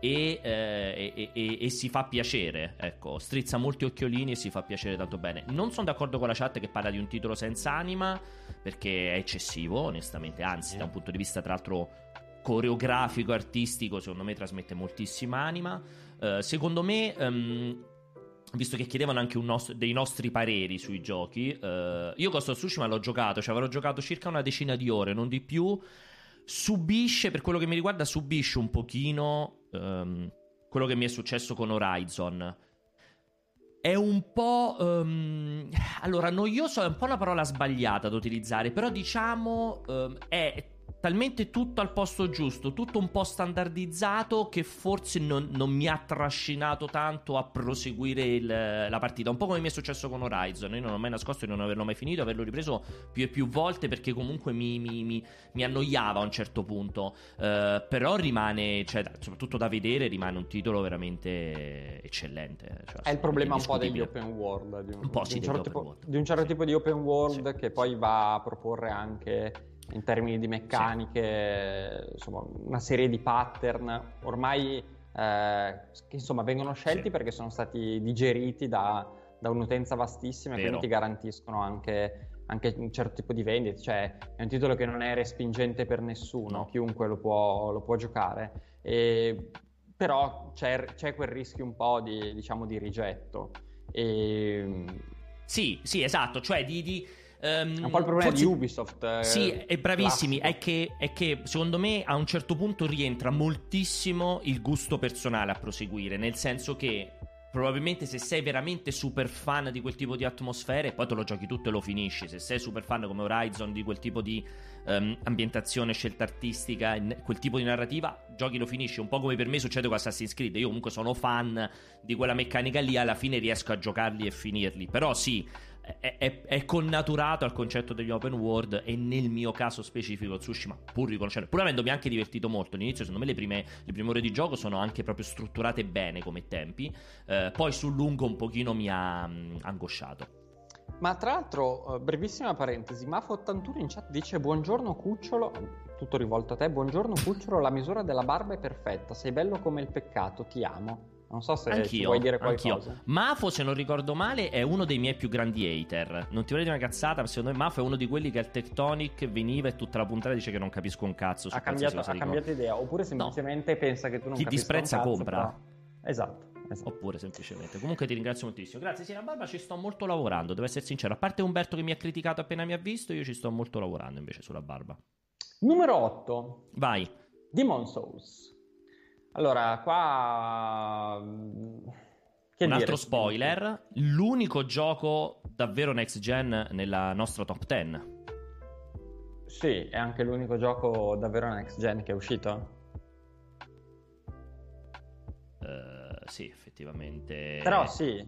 e, eh, e, e, si fa piacere, ecco, strizza molti occhiolini e si fa piacere tanto bene. Non sono d'accordo con la chat che parla di un titolo senza anima, perché è eccessivo, onestamente, anzi, da un punto di vista, tra l'altro coreografico, artistico, secondo me trasmette moltissima anima. Uh, secondo me, um, visto che chiedevano anche nostro, dei nostri pareri sui giochi, uh, io Ghost of Tsushima l'ho giocato, cioè avrò giocato circa una decina di ore, non di più. Subisce, per quello che mi riguarda, subisce un pochino um, quello che mi è successo con Horizon. È un po'. Um, allora, noioso è un po' una parola sbagliata da utilizzare, però diciamo um, è talmente tutto al posto giusto, tutto un po' standardizzato che forse non, non mi ha trascinato tanto a proseguire il, la partita. Un po' come mi è successo con Horizon. Io non ho mai nascosto di non averlo mai finito, averlo ripreso più e più volte perché comunque mi, mi, mi, mi annoiava a un certo punto. Uh, però rimane, cioè, soprattutto da vedere, rimane un titolo veramente eccellente. Cioè, è il problema un po' degli open world. Di un, un po' di, sì, un certo tipo, di un certo sì. tipo di open world sì. che poi va a proporre anche in termini di meccaniche, sì. insomma, una serie di pattern ormai eh, che insomma vengono scelti sì. perché sono stati digeriti da, da un'utenza vastissima e quindi ti garantiscono anche, anche, un certo tipo di vendita. Cioè, è un titolo che non è respingente per nessuno, no. chiunque lo può, lo può giocare. E, però c'è, c'è, quel rischio un po' di, diciamo, di rigetto. E... Sì, sì, esatto, cioè di... di Um, un po' il problema forse... di Ubisoft. Eh, sì, è bravissimi. È che, è che, secondo me a un certo punto rientra moltissimo il gusto personale a proseguire. Nel senso che probabilmente se sei veramente super fan di quel tipo di atmosfere, poi te lo giochi tutto e lo finisci. Se sei super fan come Horizon di quel tipo di um, ambientazione, scelta artistica, quel tipo di narrativa, giochi lo finisci. Un po' come per me succede con Assassin's Creed. Io comunque sono fan di quella meccanica lì, alla fine riesco a giocarli e finirli. Però sì è, è, connaturato al concetto degli open world e nel mio caso specifico Tsushima pur riconoscendo pur avendomi anche divertito molto all'inizio secondo me le prime, le prime ore di gioco sono anche proprio strutturate bene come tempi eh, poi sul lungo un pochino mi ha mh, angosciato ma tra l'altro, eh, brevissima parentesi, Mafo81 in chat dice buongiorno Cucciolo, tutto rivolto a te, buongiorno Cucciolo, la misura della barba è perfetta, sei bello come il peccato, ti amo. Non so se anch'io, vuoi dire qualcosa. Anch'io. Mafo, se non ricordo male, è uno dei miei più grandi hater. Non ti vorrei dire una cazzata, ma secondo me Mafo è uno di quelli che al Tectonic veniva e tutta la puntata dice che non capisco un cazzo. Ha cambiato, ha cambiato idea, oppure semplicemente no. pensa che tu non Chi disprezza cazzo, compra. Però... Esatto. Esatto. Oppure semplicemente. Comunque ti ringrazio moltissimo. Grazie, Sina Barba. Ci sto molto lavorando, devo essere sincero. A parte Umberto che mi ha criticato appena mi ha visto, io ci sto molto lavorando invece sulla barba. Numero 8. Vai. Demon Souls. Allora, qua... Che Un dire? altro spoiler, l'unico gioco davvero next gen nella nostra top 10. Sì, è anche l'unico gioco davvero next gen che è uscito? Uh, sì, effettivamente. Però sì.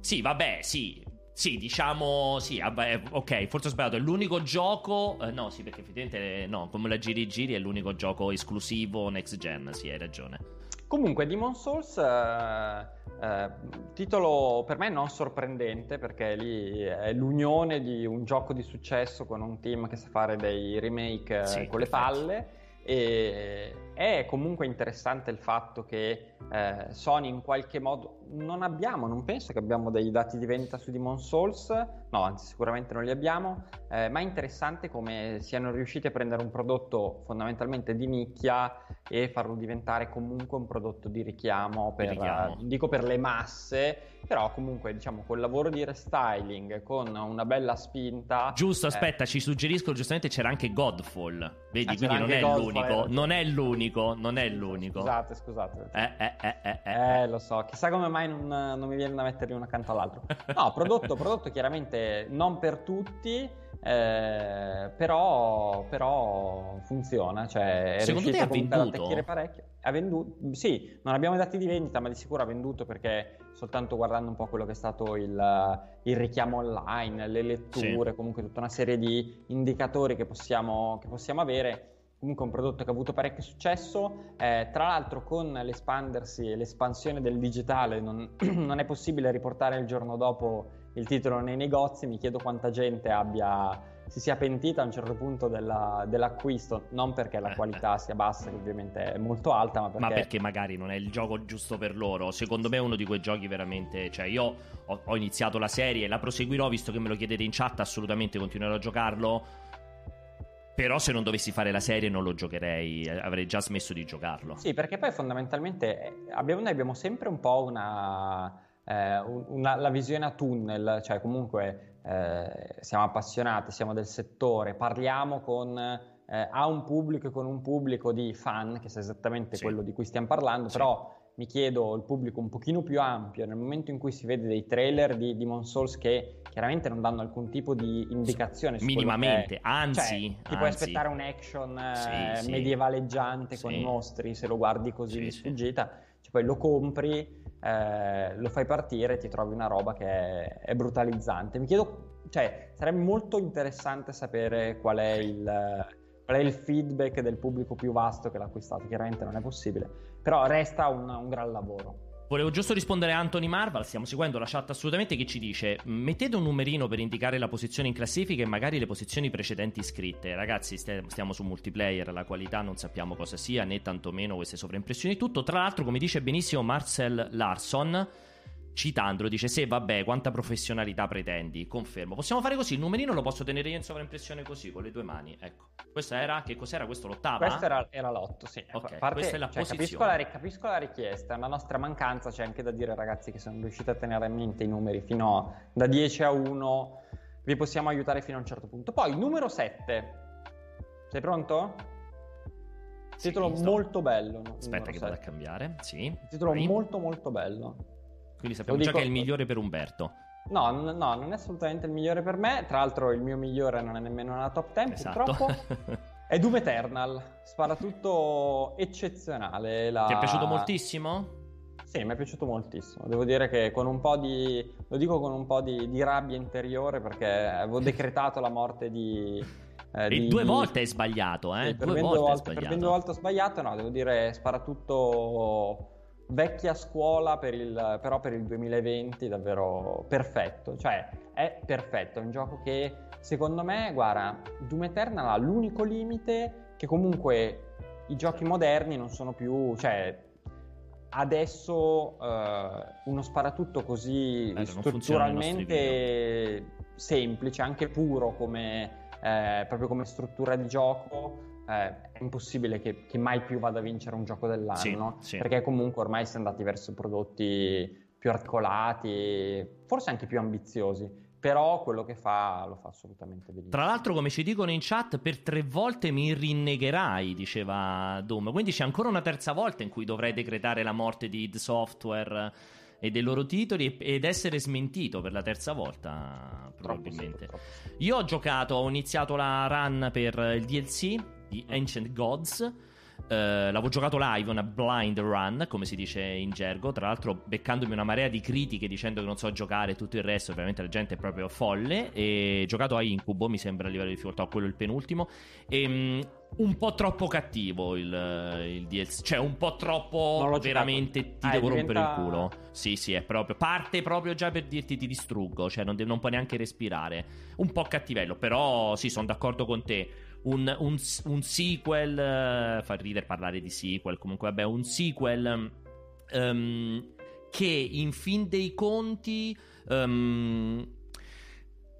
Sì, vabbè, sì. Sì, diciamo, sì, vabbè, ok, forse ho sbagliato, è l'unico gioco, eh, no, sì, perché effettivamente, no, come la giri giri è l'unico gioco esclusivo next gen, sì, hai ragione. Comunque, Demon Souls, eh, eh, titolo per me non sorprendente, perché lì è l'unione di un gioco di successo con un team che sa fare dei remake eh, sì, con perfetto. le palle, e è comunque interessante il fatto che eh, Sony in qualche modo non abbiamo, non penso che abbiamo dei dati di vendita su Demon Souls, no, anzi sicuramente non li abbiamo, eh, ma è interessante come siano riusciti a prendere un prodotto fondamentalmente di nicchia e farlo diventare comunque un prodotto di richiamo per, richiamo. dico per le masse, però comunque diciamo col lavoro di restyling, con una bella spinta. Giusto, eh, aspetta, ci suggeriscono giustamente c'era anche Godfall, vedi, ah, quindi non è Godfall, l'unico, non è l'unico, non è l'unico. Scusate, scusate. Eh, eh, eh, eh, eh, eh. lo so, chissà come mai non, non mi viene da metterli uno accanto all'altro. No, prodotto, prodotto chiaramente non per tutti, eh, però, però, funziona. Cioè è Secondo te ha venduto? parecchio. Ha venduto? Sì, non abbiamo i dati di vendita, ma di sicuro ha venduto perché soltanto guardando un po' quello che è stato il, il richiamo online, le letture, sì. comunque tutta una serie di indicatori che possiamo, che possiamo avere comunque un prodotto che ha avuto parecchio successo. Eh, tra l'altro, con l'espandersi e l'espansione del digitale, non, non, è possibile riportare il giorno dopo il titolo nei negozi. Mi chiedo quanta gente abbia, si sia pentita a un certo punto della, dell'acquisto, non perché la eh, qualità eh. sia bassa, che ovviamente è molto alta, ma perché... ma perché magari non è il gioco giusto per loro. Secondo me è uno di quei giochi veramente. Cioè, io ho, ho iniziato la serie, la proseguirò, visto che me lo chiedete in chat, assolutamente continuerò a giocarlo però se non dovessi fare la serie non lo giocherei, eh, avrei già smesso di giocarlo. Sì, perché poi fondamentalmente eh, abbiamo, noi abbiamo sempre un po' una, eh, una, la visione a tunnel, cioè comunque eh, siamo appassionati, siamo del settore, parliamo con, eh, a un pubblico e con un pubblico di fan, che è esattamente sì. quello di cui stiamo parlando, sì. però mi chiedo il pubblico un pochino più ampio, nel momento in cui si vede dei trailer di Demon Souls che chiaramente non danno alcun tipo di indicazione. Minimamente, anzi. Cioè, ti anzi. puoi aspettare un action eh, sì, medievaleggiante sì. con i mostri, se lo guardi così di sfuggita, cioè, poi lo compri, eh, lo fai partire e ti trovi una roba che è, è brutalizzante. Mi chiedo, cioè, sarebbe molto interessante sapere qual è il qual è il feedback del pubblico più vasto che l'ha acquistato. Chiaramente non è possibile, però resta un, un gran lavoro. Volevo giusto rispondere a Anthony Marval, stiamo seguendo la chat assolutamente, che ci dice mettete un numerino per indicare la posizione in classifica e magari le posizioni precedenti iscritte. Ragazzi, stiamo su multiplayer, la qualità non sappiamo cosa sia, né tantomeno queste sovraimpressioni. Tutto, tra l'altro, come dice benissimo Marcel Larson, citandolo, dice: Se vabbè, quanta professionalità pretendi? Confermo. Possiamo fare così: il numerino lo posso tenere io in sovraimpressione così, con le due mani. Ecco. Questa era. Che cos'era? Questo l'ottava? Questo era, era l'otto, sì. Ok, parte, questa è la cioè, capisco, la, capisco, la, richiesta, una nostra mancanza. C'è anche da dire, ragazzi, che sono riusciti a tenere a mente i numeri fino a, da 10 a 1. Vi possiamo aiutare fino a un certo punto. Poi, numero 7. Sei pronto? Titolo sì, molto bello. Aspetta che vado a cambiare. Sì. Titolo Vai. molto molto bello. Quindi sappiamo dico... già che è il migliore per Umberto. No, no, no, non è assolutamente il migliore per me. Tra l'altro, il mio migliore non è nemmeno nella top 10, esatto. purtroppo. è Doom Eternal. Spara tutto eccezionale. La... Ti è piaciuto moltissimo? Sì, mi è piaciuto moltissimo. Devo dire che con un po' di. Lo dico con un po' di, di rabbia interiore perché avevo decretato la morte di. Eh, e di, due volte hai sbagliato, eh? Sì, per, due volte, volte, per ben due volte ho sbagliato, no, devo dire, spara tutto vecchia scuola per il, però per il 2020 davvero perfetto, cioè è perfetto, è un gioco che secondo me, guarda, Doom Eternal ha l'unico limite che comunque i giochi moderni non sono più, cioè adesso uh, uno sparatutto così eh, strutturalmente semplice, anche puro come, eh, proprio come struttura di gioco, eh, è impossibile che, che, mai più vada a vincere un gioco dell'anno, sì, sì. perché comunque ormai si è andati verso prodotti più articolati, forse anche più ambiziosi. Però quello che fa lo fa assolutamente benissimo. Tra l'altro, come ci dicono in chat, per tre volte mi rinnegherai, diceva Doom. Quindi c'è ancora una terza volta in cui dovrei decretare la morte di id Software e dei loro titoli ed essere smentito per la terza volta, probabilmente. Troppo, troppo. Io ho giocato, ho iniziato la run per il DLC di Ancient Gods. Uh, l'avevo giocato live, una blind run, come si dice in gergo. Tra l'altro, beccandomi una marea di critiche dicendo che non so giocare e tutto il resto. Ovviamente la gente è proprio folle. E giocato a Incubo, mi sembra a livello di difficoltà, quello il penultimo. E um, un po' troppo cattivo il, il DLC, cioè un po' troppo veramente ti ah, devo diventa... rompere il culo. Sì, sì, è proprio parte proprio già per dirti ti distruggo, cioè non, non puoi neanche respirare. Un po' cattivello, però sì, sono d'accordo con te un, un, un sequel, uh, fa ridere parlare di sequel, comunque vabbè, un sequel um, che in fin dei conti... Um,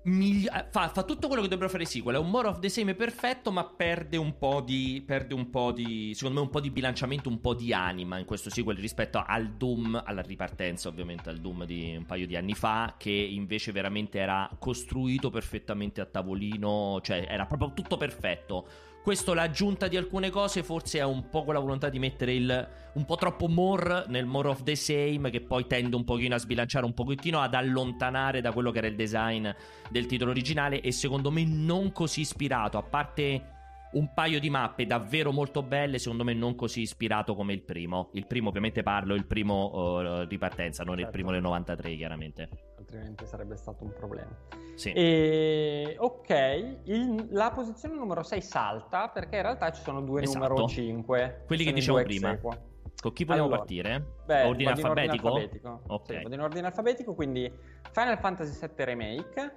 Migli- eh, fa, fa, tutto quello che dovrebbero fare i sequel. È un more of the same perfetto, ma perde un po' di. Perde un po' di. Secondo me, un po' di bilanciamento, un po' di anima in questo sequel rispetto al Doom, alla ripartenza, ovviamente, al Doom di un paio di anni fa. Che invece veramente era costruito perfettamente a tavolino. Cioè, era proprio tutto perfetto. Questo l'aggiunta di alcune cose forse è un po' con la volontà di mettere il un po' troppo more nel more of the same che poi tende un pochino a sbilanciare un pochettino ad allontanare da quello che era il design del titolo originale e secondo me non così ispirato, a parte un paio di mappe davvero molto belle, secondo me non così ispirato come il primo. Il primo ovviamente parlo, il primo uh, ripartenza, non certo. il primo del 93 chiaramente. Altrimenti sarebbe stato un problema. Sì. E, ok, il, la posizione numero 6 salta perché in realtà ci sono due esatto. numero 5. Quelli che diciamo prima. Equa. Con chi vogliamo allora, partire? Beh, ordine alfabetico? alfabetico. Ok. Sì, in ordine alfabetico, quindi Final Fantasy VII Remake,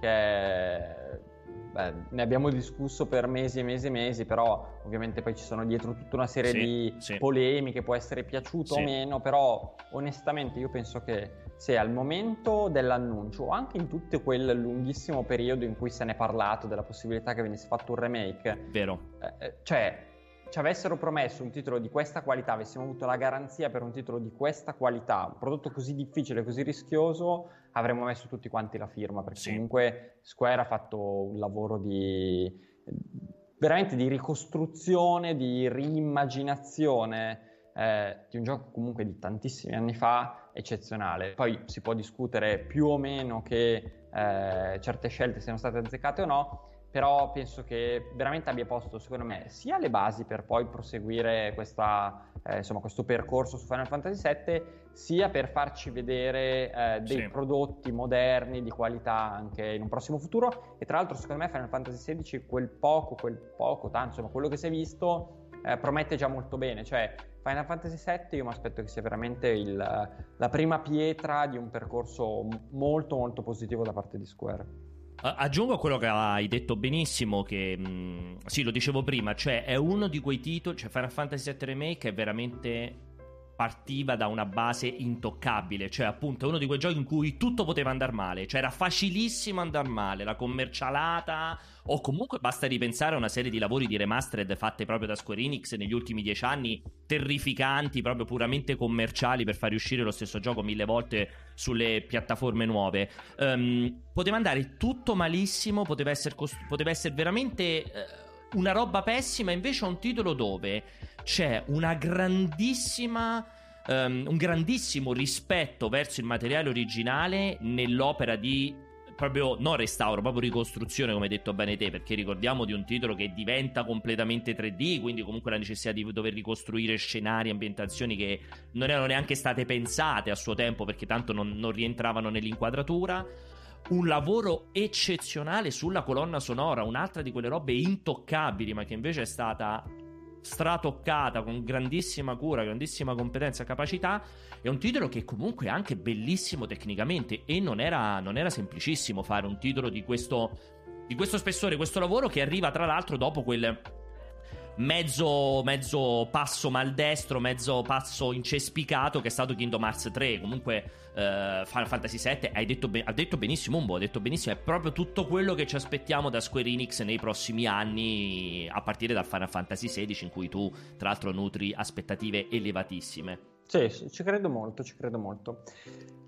che è beh, ne abbiamo discusso per mesi e mesi e mesi, però ovviamente poi ci sono dietro tutta una serie sì, di sì. polemiche, può essere piaciuto sì. o meno, però onestamente io penso che se al momento dell'annuncio o anche in tutto quel lunghissimo periodo in cui se ne è parlato della possibilità che venisse fatto un remake, vero, eh, eh cioè ci avessero promesso un titolo di questa qualità, avessimo avuto la garanzia per un titolo di questa qualità, un prodotto così difficile, così rischioso, avremmo messo tutti quanti la firma, perché sì. comunque Square ha fatto un lavoro di veramente di ricostruzione, di reimmaginazione eh, di un gioco comunque di tantissimi anni fa, eccezionale. Poi si può discutere più o meno che eh, certe scelte siano state azzeccate o no, però penso che veramente abbia posto, secondo me, sia le basi per poi proseguire questa, eh, insomma, questo percorso su Final Fantasy VII, sia per farci vedere eh, dei sì. prodotti moderni, di qualità anche in un prossimo futuro. E tra l'altro, secondo me, Final Fantasy XVI, quel poco, quel poco, tanto, insomma, quello che si è visto, eh, promette già molto bene. Cioè, Final Fantasy VII io mi aspetto che sia veramente il, la prima pietra di un percorso molto, molto positivo da parte di Square. Aggiungo quello che hai detto benissimo, che mm, sì, lo dicevo prima, cioè è uno di quei titoli, cioè Final Fantasy VII Remake è veramente partiva da una base intoccabile, cioè appunto uno di quei giochi in cui tutto poteva andare male, cioè era facilissimo andare male, la commercialata o comunque basta ripensare a una serie di lavori di remastered fatte proprio da Square Enix negli ultimi dieci anni, terrificanti, proprio puramente commerciali per far riuscire lo stesso gioco mille volte sulle piattaforme nuove. Um, poteva andare tutto malissimo, poteva essere, cost- poteva essere veramente... Uh, una roba pessima, invece è un titolo dove c'è una grandissima. Um, un grandissimo rispetto verso il materiale originale nell'opera di proprio non restauro, proprio ricostruzione, come hai detto bene te, perché ricordiamo di un titolo che diventa completamente 3D, quindi comunque la necessità di dover ricostruire scenari, ambientazioni che non erano neanche state pensate a suo tempo perché tanto non, non rientravano nell'inquadratura un lavoro eccezionale sulla colonna sonora, un'altra di quelle robe intoccabili, ma che invece è stata stratoccata con grandissima cura, grandissima competenza e capacità. È un titolo che comunque è anche bellissimo tecnicamente e non era, non era semplicissimo fare un titolo di questo, di questo spessore, questo lavoro che arriva tra l'altro dopo quel mezzo, mezzo passo maldestro, mezzo passo incespicato che è stato Kingdom Hearts 3. Comunque, uh, Final Fantasy VII detto, be- ha detto benissimo, Umbo, ha detto benissimo. È proprio tutto quello che ci aspettiamo da Square Enix nei prossimi anni, a partire dal Final Fantasy XVI, in cui tu, tra l'altro, nutri aspettative elevatissime. Sì, ci credo molto, ci credo molto.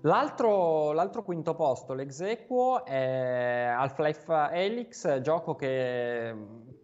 L'altro, l'altro quinto posto, l'exequo, è Half-Life Helix, gioco che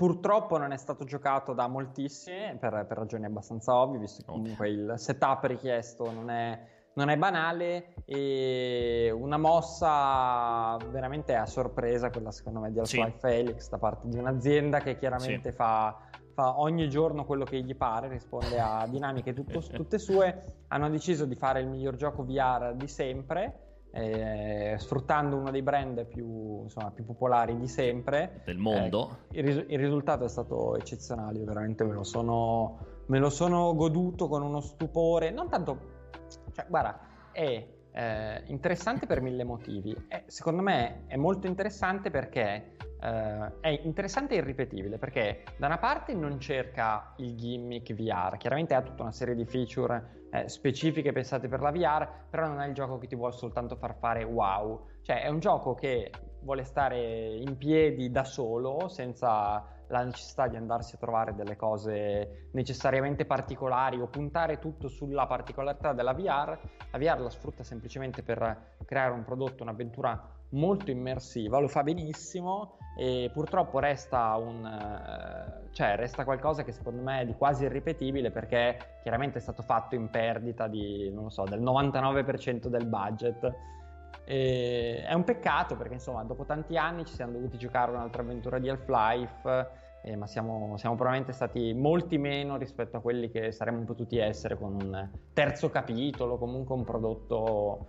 purtroppo non è stato giocato da moltissimi, per, per ragioni abbastanza ovvie, visto che comunque il setup richiesto non è, non è half e una mossa veramente a sorpresa, quella secondo me di Half-Life sì. Helix, da parte di un'azienda che chiaramente sì. fa fa ogni giorno quello che gli pare, risponde a dinamiche tutto, tutte sue, hanno deciso di fare il miglior gioco VR di sempre. Eh, sfruttando uno dei brand più, insomma, più popolari di sempre del mondo eh, il, ris- il, risultato è stato eccezionale io veramente me lo, sono, me lo sono goduto con uno stupore non tanto cioè guarda è eh, interessante per mille motivi. Eh, secondo me è molto interessante perché eh, è interessante e irripetibile perché da una parte non cerca il gimmick VR, chiaramente ha tutta una serie di feature eh, specifiche pensate per la VR, però non è il gioco che ti vuole soltanto far fare wow, cioè è un gioco che vuole stare in piedi da solo senza la necessità di andarsi a trovare delle cose necessariamente particolari o puntare tutto sulla particolarità della VR, la VR la sfrutta semplicemente per creare un prodotto, un'avventura molto immersiva, lo fa benissimo e purtroppo resta, un, eh, cioè, resta qualcosa che secondo me è di quasi irripetibile perché chiaramente è stato fatto in perdita di, so, del 99% del budget. E è un peccato perché insomma dopo tanti anni ci siamo dovuti giocare un'altra avventura di Half-Life, eh, ma siamo, siamo, probabilmente stati molti meno rispetto a quelli che saremmo potuti essere con un terzo capitolo, comunque un prodotto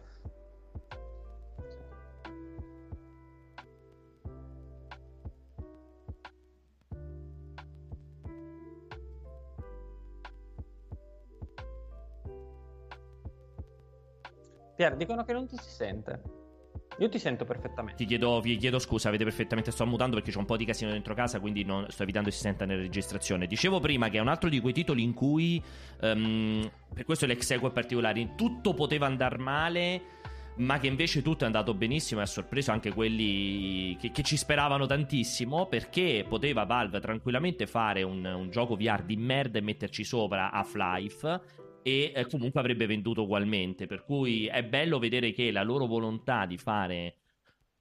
Pier, dicono che non ti si sente. Io ti sento perfettamente. Ti chiedo, vi chiedo scusa, avete perfettamente. Sto mutando perché c'è un po' di casino dentro casa, quindi non, sto evitando che si senta nella registrazione. Dicevo prima che è un altro di quei titoli in cui, um, per questo l'exequo è particolare, tutto poteva andare male ma che invece tutto è andato benissimo e ha sorpreso anche quelli che, che, ci speravano tantissimo perché poteva Valve tranquillamente fare un, un, gioco VR di merda e metterci sopra Half-Life e eh, comunque avrebbe venduto ugualmente. Per cui è bello vedere che la loro volontà di fare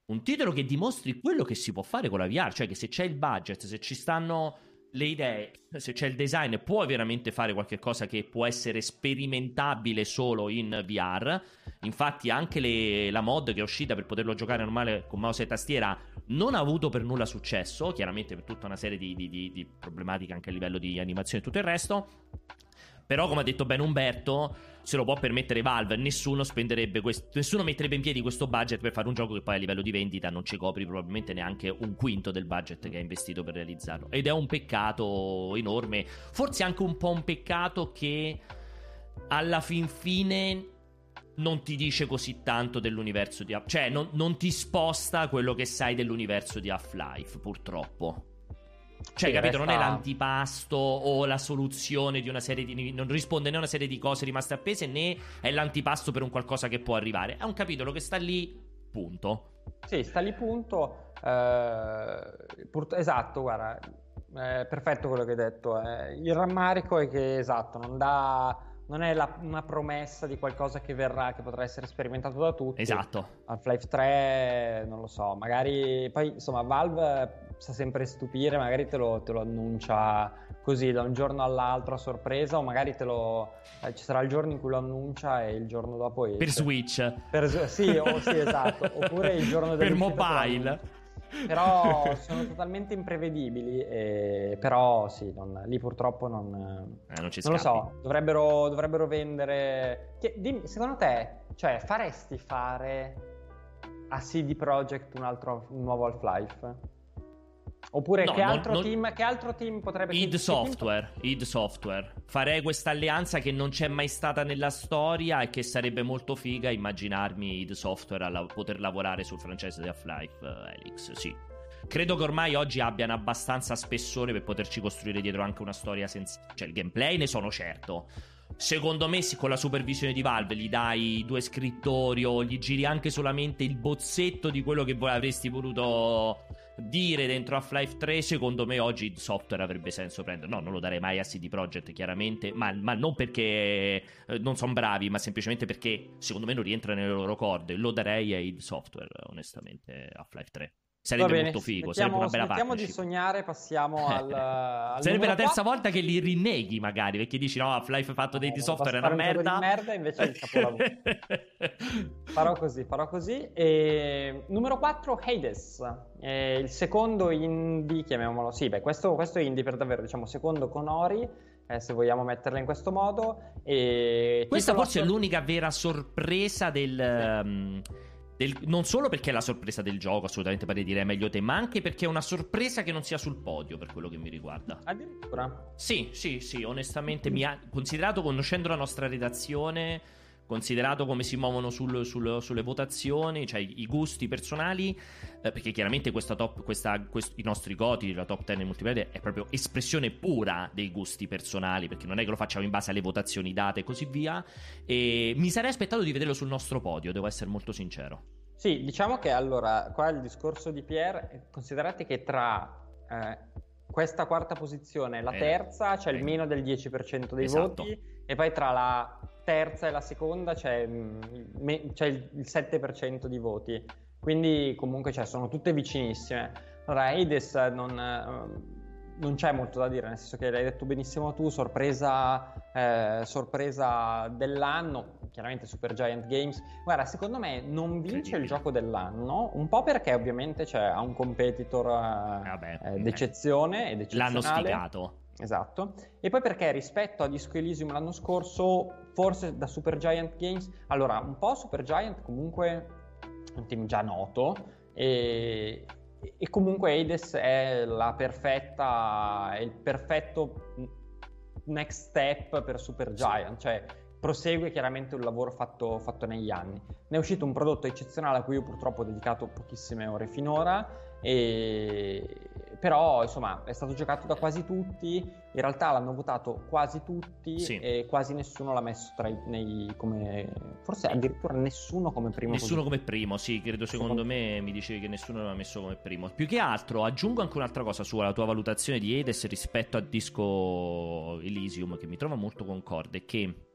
un titolo che dimostri quello che si può fare con la VR, cioè che se c'è il budget, se ci stanno le idee, se c'è il design, puoi veramente fare qualcosa che può essere sperimentabile solo in VR. Infatti, anche le, la mod che è uscita per poterlo giocare normale con mouse e tastiera non ha avuto per nulla successo. Chiaramente, per tutta una serie di, di, di, di problematiche anche a livello di animazione e tutto il resto. Però, come ha detto bene Umberto, se lo può permettere Valve, nessuno spenderebbe questo, nessuno metterebbe in piedi questo budget per fare un gioco che poi a livello di vendita non ci copri probabilmente neanche un quinto del budget che ha investito per realizzarlo. Ed è un peccato enorme, forse anche un po' un peccato che alla fin fine non ti dice così tanto dell'universo di cioè non, non ti sposta quello che sai dell'universo di Half-Life, purtroppo. Cioè, sì, capito? Resta... Non è l'antipasto o la soluzione di una serie di. Non risponde né a una serie di cose rimaste appese, né è l'antipasto per un qualcosa che può arrivare. È un capitolo che sta lì, punto. Sì, sta lì, punto. Eh, pur... Esatto, guarda. È perfetto quello che hai detto. Eh. Il rammarico è che, esatto, non dà non è la, una promessa di qualcosa che verrà, che potrà essere sperimentato da tutti. Esatto. Half-Life 3, non lo so, magari poi insomma Valve sa sempre stupire, magari te lo, te lo, annuncia così da un giorno all'altro a sorpresa o magari te lo, eh, ci sarà il giorno in cui lo annuncia e il giorno dopo esce. Per Switch. Per, sì, oh, sì, esatto. Oppure il giorno del Per mobile. Però sono totalmente imprevedibili, e... però sì, non, lì purtroppo non... Eh, non, non lo so, dovrebbero, dovrebbero vendere... Che, dimmi, secondo te, cioè, faresti fare a CD Projekt un, altro, un nuovo Half-Life? Oppure no, che, altro non, team, che, altro team, potrebbe... id Software, id Software. Farei questa alleanza che non c'è mai stata nella storia e che sarebbe molto figa immaginarmi id Software a la- poter lavorare sul francese di Half-Life uh, Helix, sì. Credo che ormai oggi abbiano abbastanza spessore per poterci costruire dietro anche una storia senza... Cioè il gameplay ne sono certo. Secondo me, con la supervisione di Valve gli dai due scrittori o gli giri anche solamente il bozzetto di quello che voi avresti voluto dire dentro Half-Life 3, secondo me oggi il software avrebbe senso prendere. No, non lo darei mai a CD Projekt, chiaramente, ma, ma non perché eh, non sono bravi, ma semplicemente perché secondo me non rientra nelle loro corde. Lo darei a id Software, onestamente, Half-Life 3. Sarebbe bene, molto figo, mettiamo, sarebbe una bella partnership. di sognare, passiamo al, al Sarebbe la terza 4. volta che li rinneghi magari, perché dici no, Half-Life fatto no, dei software è una merda. Merda invece è il capolavoro. farò così, farò così. E, numero 4, Hades. E il secondo indie, chiamiamolo, sì, beh, questo, questo è indie per davvero, diciamo, secondo con Ori. Eh, se vogliamo metterla in questo modo. E Questa forse è l'unica vera sorpresa del... Sì. Um, del, non solo perché è la sorpresa del gioco, assolutamente pare dire meglio te, ma anche perché è una sorpresa che non sia sul podio per quello che mi riguarda. Addirittura? Sì, sì, sì, onestamente mi ha considerato, conoscendo la nostra redazione, considerato come si muovono sul, sul, sulle votazioni, cioè i gusti personali, eh, perché chiaramente questa top, questa, quest, i nostri goti, la top 10 multiplayer è proprio espressione pura dei gusti personali, perché non è che lo facciamo in base alle votazioni date e così via. E mi sarei aspettato di vederlo sul nostro podio, devo essere molto sincero. Sì, diciamo che allora, qua il discorso di Pierre, considerate che tra eh, questa quarta posizione e la eh, terza c'è eh. il meno del 10% dei esatto. voti e poi tra la terza e la seconda c'è, mm, me, c'è il, il, 7% di voti. Quindi comunque cioè, sono tutte vicinissime. Allora, Hades non, non, c'è molto da dire, nel senso che l'hai detto benissimo tu, sorpresa, eh, sorpresa dell'anno, chiaramente Super Giant Games. Guarda, secondo me non vince il gioco dell'anno, un po' perché ovviamente c'è, ha un competitor eh, Vabbè, eh, d'eccezione ed eccezionale. L'hanno sfigato. Esatto. E poi perché rispetto a Disco Elysium l'anno scorso, forse da Super Giant Games, allora un po' Super Giant comunque è un team già noto e, e comunque Hades è la perfetta, è il perfetto next step per Super Giant, cioè prosegue chiaramente un lavoro fatto, fatto negli anni. Ne è uscito un prodotto eccezionale a cui io purtroppo ho dedicato pochissime ore finora e... Però insomma è stato giocato da quasi tutti, in realtà l'hanno votato quasi tutti sì. e quasi nessuno l'ha messo tra i nei, come forse addirittura nessuno come primo. Nessuno come primo, sì, credo secondo, secondo me mi dicevi che nessuno l'ha messo come primo. Più che altro aggiungo anche un'altra cosa sulla tua valutazione di Hades rispetto a Disco Elysium che mi trova molto concorde, che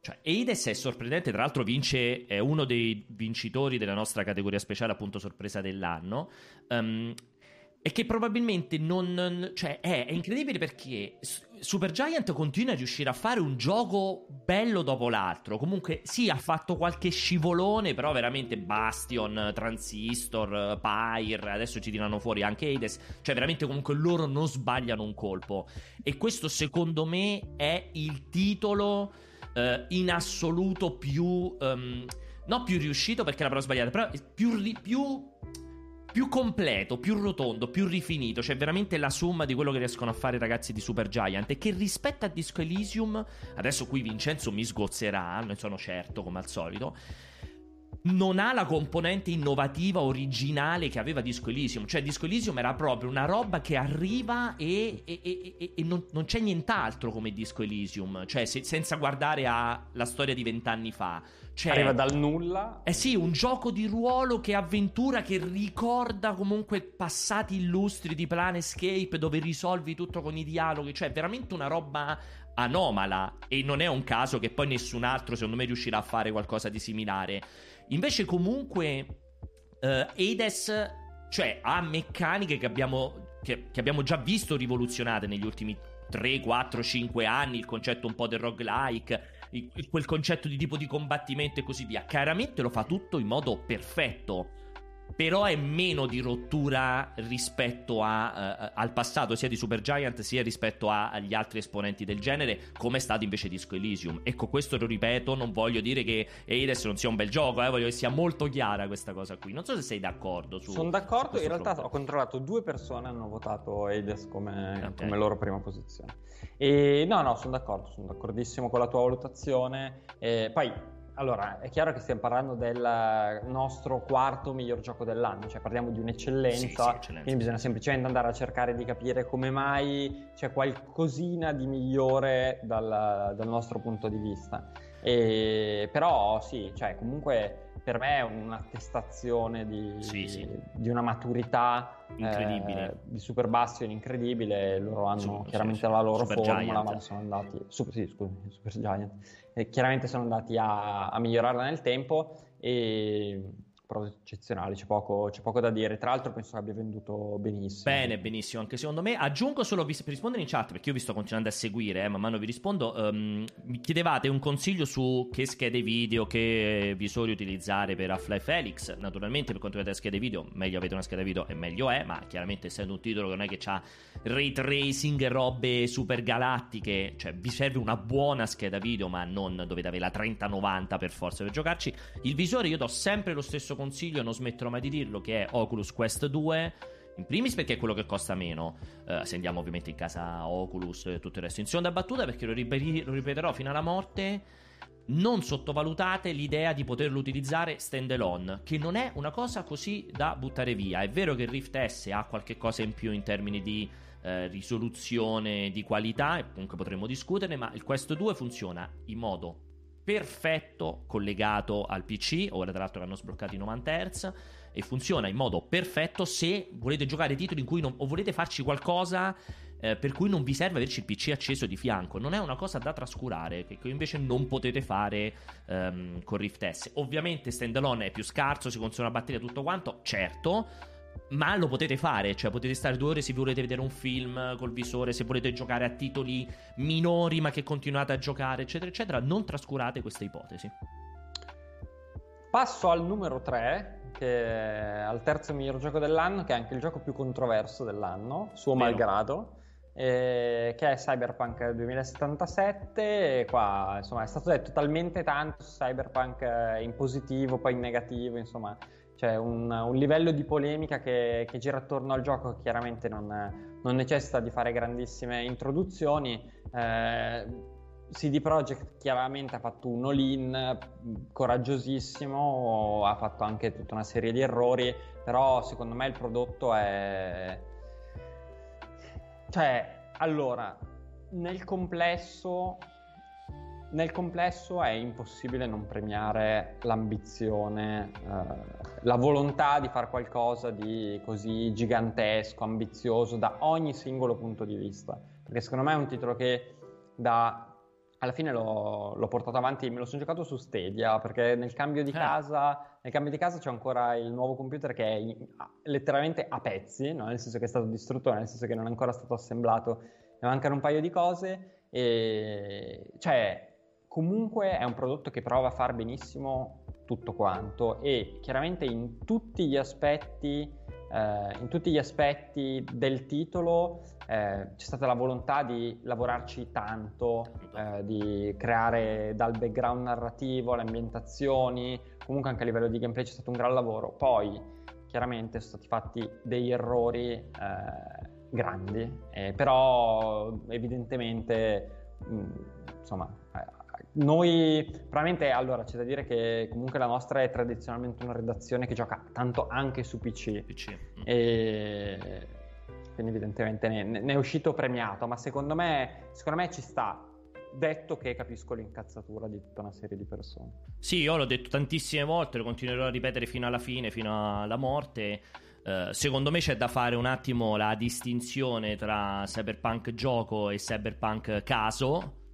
cioè, Eides è sorprendente, tra l'altro vince, è uno dei vincitori della nostra categoria speciale, appunto sorpresa dell'anno. Um, e che probabilmente non. Cioè, è, è, incredibile perché Supergiant continua a riuscire a fare un gioco bello dopo l'altro. Comunque, sì, ha fatto qualche scivolone, però veramente Bastion, Transistor, Pyre. Adesso ci tirano fuori anche Hades. Cioè, veramente, comunque, loro non sbagliano un colpo. E questo, secondo me, è il titolo eh, in assoluto più... Um, non più riuscito perché la parola sbagliata, però più, più, più, completo, più rotondo, più rifinito. Cioè, veramente la somma di quello che riescono a fare i ragazzi di Super Giant. E che rispetto a Disco Elysium, adesso qui Vincenzo mi sgozzerà, ne sono certo, come al solito non ha la componente innovativa originale che aveva Disco Elysium. Cioè, Disco Elysium era proprio una roba che arriva e, e, e, e non, non, c'è nient'altro come Disco Elysium. Cioè, se, senza guardare alla storia di vent'anni fa. Cioè, arriva dal nulla. Eh sì, un gioco di ruolo che avventura che ricorda comunque passati illustri di Planescape dove risolvi tutto con i dialoghi. Cioè, veramente una roba anomala. E non è un caso che poi nessun altro, secondo me, riuscirà a fare qualcosa di similare. Invece comunque uh, Hades cioè, ha meccaniche che abbiamo, che, che abbiamo già visto rivoluzionate negli ultimi 3, 4, 5 anni, il concetto un po' del roguelike, quel concetto di tipo di combattimento e così via. Chiaramente lo fa tutto in modo perfetto però è meno di rottura rispetto a, uh, al passato sia di Supergiant sia rispetto a, agli altri esponenti del genere come è stato invece Disco Elysium ecco questo lo ripeto non voglio dire che Hades non sia un bel gioco eh, voglio che sia molto chiara questa cosa qui non so se sei d'accordo su, sono d'accordo in realtà fronte. ho controllato due persone hanno votato Hades come, okay. come loro prima posizione e no no sono d'accordo sono d'accordissimo con la tua valutazione e poi allora, è chiaro che stiamo parlando del nostro quarto miglior gioco dell'anno, cioè parliamo di un'eccellenza, sì, sì, quindi bisogna semplicemente andare a cercare di capire come mai c'è qualcosina di migliore dal, dal nostro punto di vista. E, però sì, cioè, comunque per me è un'attestazione di, sì, sì. di una maturità incredibile eh, di Super Bastion incredibile. Loro hanno Super, chiaramente sì, la loro Super formula, Giant. ma sono andati. Super, sì, scusi, Super Giant. E chiaramente sono andati a, a migliorarla nel tempo. E prove eccezionali, c'è poco, c'è poco, da dire. Tra l'altro penso che abbia venduto benissimo. Bene, benissimo, anche secondo me. Aggiungo solo per rispondere in chat, perché io vi sto continuando a seguire, eh, man mano vi rispondo. Um, mi chiedevate un consiglio su che schede video, che visori utilizzare per Half-Life Felix. Naturalmente, per quanto riguarda le schede video, meglio avete una scheda video e meglio è, ma chiaramente essendo un titolo che non è che ha ray tracing robe super galattiche, cioè vi serve una buona scheda video, ma non dovete avere la 3090 per forza per giocarci. Il visore io do sempre lo stesso consiglio, non smetterò mai di dirlo, che è Oculus Quest 2. In primis perché è quello che costa meno, uh, se andiamo ovviamente in casa Oculus e tutto il resto. In seconda battuta perché lo, ripet- lo ripeterò fino alla morte non sottovalutate l'idea di poterlo utilizzare stand alone, che non è una cosa così da buttare via. È vero che il Rift S ha qualche cosa in più in termini di eh, risoluzione, di qualità, e comunque potremmo discuterne, ma il Quest 2 funziona in modo perfetto collegato al PC, ora tra l'altro l'hanno sbloccato in 90 Hz e funziona in modo perfetto se volete giocare titoli in cui non, o volete farci qualcosa eh, per cui non vi serve averci il PC acceso di fianco. Non è una cosa da trascurare, che invece non potete fare um, con Rift S. Ovviamente standalone è più scarso, si consuma la batteria, tutto quanto, certo. Ma lo potete fare, cioè potete stare due ore se volete vedere un film col visore, se volete giocare a titoli minori ma che continuate a giocare, eccetera, eccetera. Non trascurate questa ipotesi. Passo al numero 3, che è al terzo miglior gioco dell'anno, che è anche il gioco più controverso dell'anno, suo Vero. malgrado eh, che è Cyberpunk 2077. E qua insomma è stato detto talmente tanto su Cyberpunk in positivo, poi in negativo, insomma c'è un, un livello di polemica che, che, gira attorno al gioco che chiaramente non, non necessita di fare grandissime introduzioni. Eh, CD Projekt chiaramente ha fatto un all-in coraggiosissimo, ha fatto anche tutta una serie di errori, però secondo me il prodotto è cioè, allora, nel complesso, nel complesso è impossibile non premiare l'ambizione, eh, la volontà di fare qualcosa di così gigantesco, ambizioso da ogni singolo punto di vista. Perché secondo me è un titolo che da alla fine l'ho, l'ho, portato avanti, me lo sono giocato su Stadia perché nel cambio di, eh. casa, nel cambio di casa c'è ancora il nuovo computer che è in, letteralmente a pezzi, no? nel senso che è stato distrutto, nel senso che non è ancora stato assemblato, ne mancano un paio di cose e cioè comunque è un prodotto che prova a far benissimo tutto quanto e chiaramente in tutti gli aspetti eh, in tutti gli aspetti del titolo eh, c'è stata la volontà di lavorarci tanto, eh, di creare dal background narrativo, le ambientazioni, comunque anche a livello di gameplay c'è stato un gran lavoro. Poi chiaramente sono stati fatti degli errori eh, grandi, eh, però evidentemente mh, mm, insomma noi, probabilmente, allora c'è da dire che comunque la nostra è tradizionalmente una redazione che gioca tanto anche su PC. PC. Mm. E quindi evidentemente ne, ne, è uscito premiato, ma secondo me, secondo me ci sta. Detto che capisco l'incazzatura di tutta una serie di persone. Sì, io l'ho detto tantissime volte, lo continuerò a ripetere fino alla fine, fino alla morte. Uh, secondo me c'è da fare un attimo la distinzione tra cyberpunk gioco e cyberpunk caso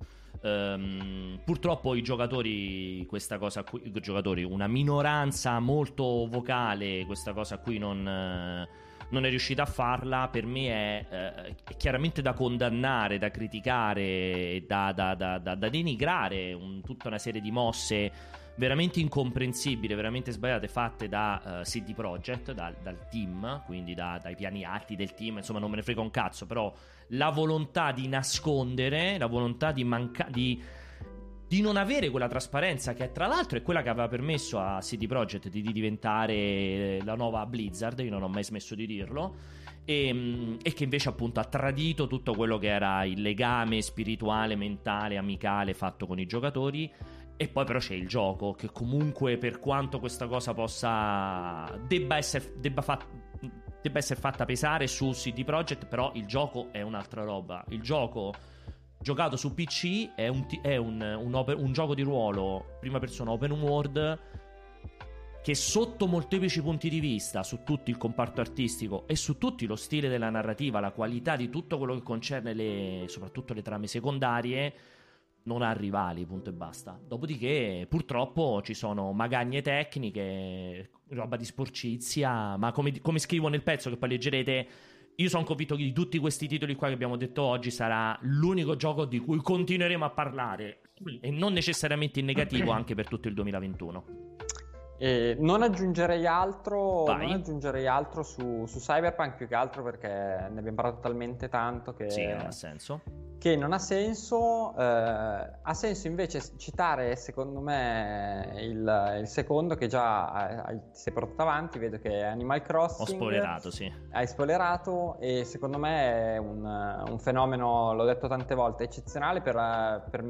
Um, purtroppo i giocatori, questa cosa qui, i giocatori, una minoranza molto vocale, questa cosa qui non, non è riuscita a farla. Per me è, eh, è chiaramente da condannare, da criticare, da, da, da, da denigrare un, tutta una serie di mosse veramente incomprensibili, veramente sbagliate, fatte da uh, CD Projekt, dal, dal team, quindi da, dai piani alti del team. Insomma, non me ne frega un cazzo, però la volontà di nascondere, la volontà di mancare. Di, di non avere quella trasparenza che tra l'altro è quella che aveva permesso a CD Projekt di, di diventare la nuova Blizzard, io non ho mai smesso di dirlo, e, ehm, e, che invece appunto ha tradito tutto quello che era il legame spirituale, mentale, amicale fatto con i giocatori. E poi però c'è il gioco che comunque per quanto questa cosa possa debba essere, debba fa- debba essere fatta pesare su CD Projekt, però il gioco è un'altra roba. Il gioco giocato su PC è un, è un, un, open, un gioco di ruolo prima persona open world che sotto molteplici punti di vista, su tutto il comparto artistico e su tutto lo stile della narrativa, la qualità di tutto quello che concerne le, soprattutto le trame secondarie, non ha rivali, punto e basta. Dopodiché, purtroppo, ci sono magagne tecniche, roba di sporcizia, ma come, come scrivo nel pezzo che poi leggerete, io sono convinto che di tutti questi titoli qua che abbiamo detto oggi sarà l'unico gioco di cui continueremo a parlare e non necessariamente in negativo anche per tutto il 2021. E non aggiungerei altro, non aggiungerei altro su, su, Cyberpunk più che altro perché ne abbiamo parlato talmente tanto che sì, non ha senso. Che non ha senso. Eh, ha senso invece citare, secondo me, il, il secondo che già hai, ti sei portato avanti. Vedo che è Animal Crossing. Ho spoilerato, sì. Hai spoilerato e secondo me è un, un fenomeno, l'ho detto tante volte, eccezionale per, per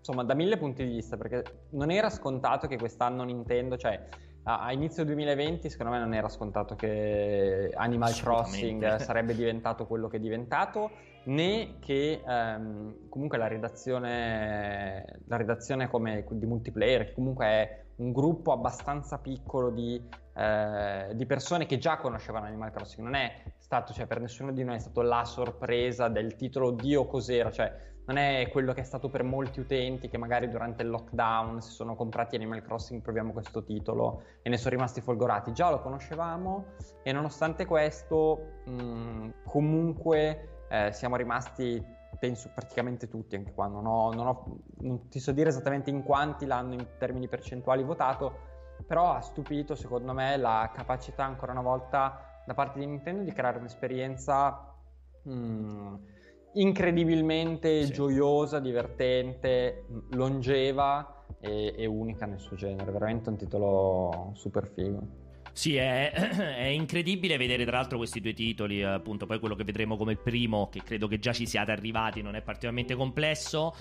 insomma, da mille punti di vista, perché non era scontato che quest'anno Nintendo, cioè a inizio 2020 secondo me non era scontato che Animal Crossing sarebbe diventato quello che è diventato né che ehm, comunque la redazione, la redazione come di multiplayer che comunque è un gruppo abbastanza piccolo di, eh, di, persone che già conoscevano Animal Crossing non è stato, cioè per nessuno di noi è stato la sorpresa del titolo Dio cos'era, cioè non è quello che è stato per molti utenti che magari durante il lockdown si sono comprati Animal Crossing, proviamo questo titolo e ne sono rimasti folgorati. Già lo conoscevamo e nonostante questo mh, comunque eh, siamo rimasti, penso praticamente tutti, anche qua non, ho, non, ho, non ti so dire esattamente in quanti l'hanno in termini percentuali votato, però ha stupito secondo me la capacità ancora una volta da parte di Nintendo di creare un'esperienza... Mh, incredibilmente sì. gioiosa, divertente, longeva e, e, unica nel suo genere. Veramente un titolo super figo. Sì, è, è, incredibile vedere tra l'altro questi due titoli, appunto poi quello che vedremo come il primo, che credo che già ci siate arrivati, non è particolarmente complesso,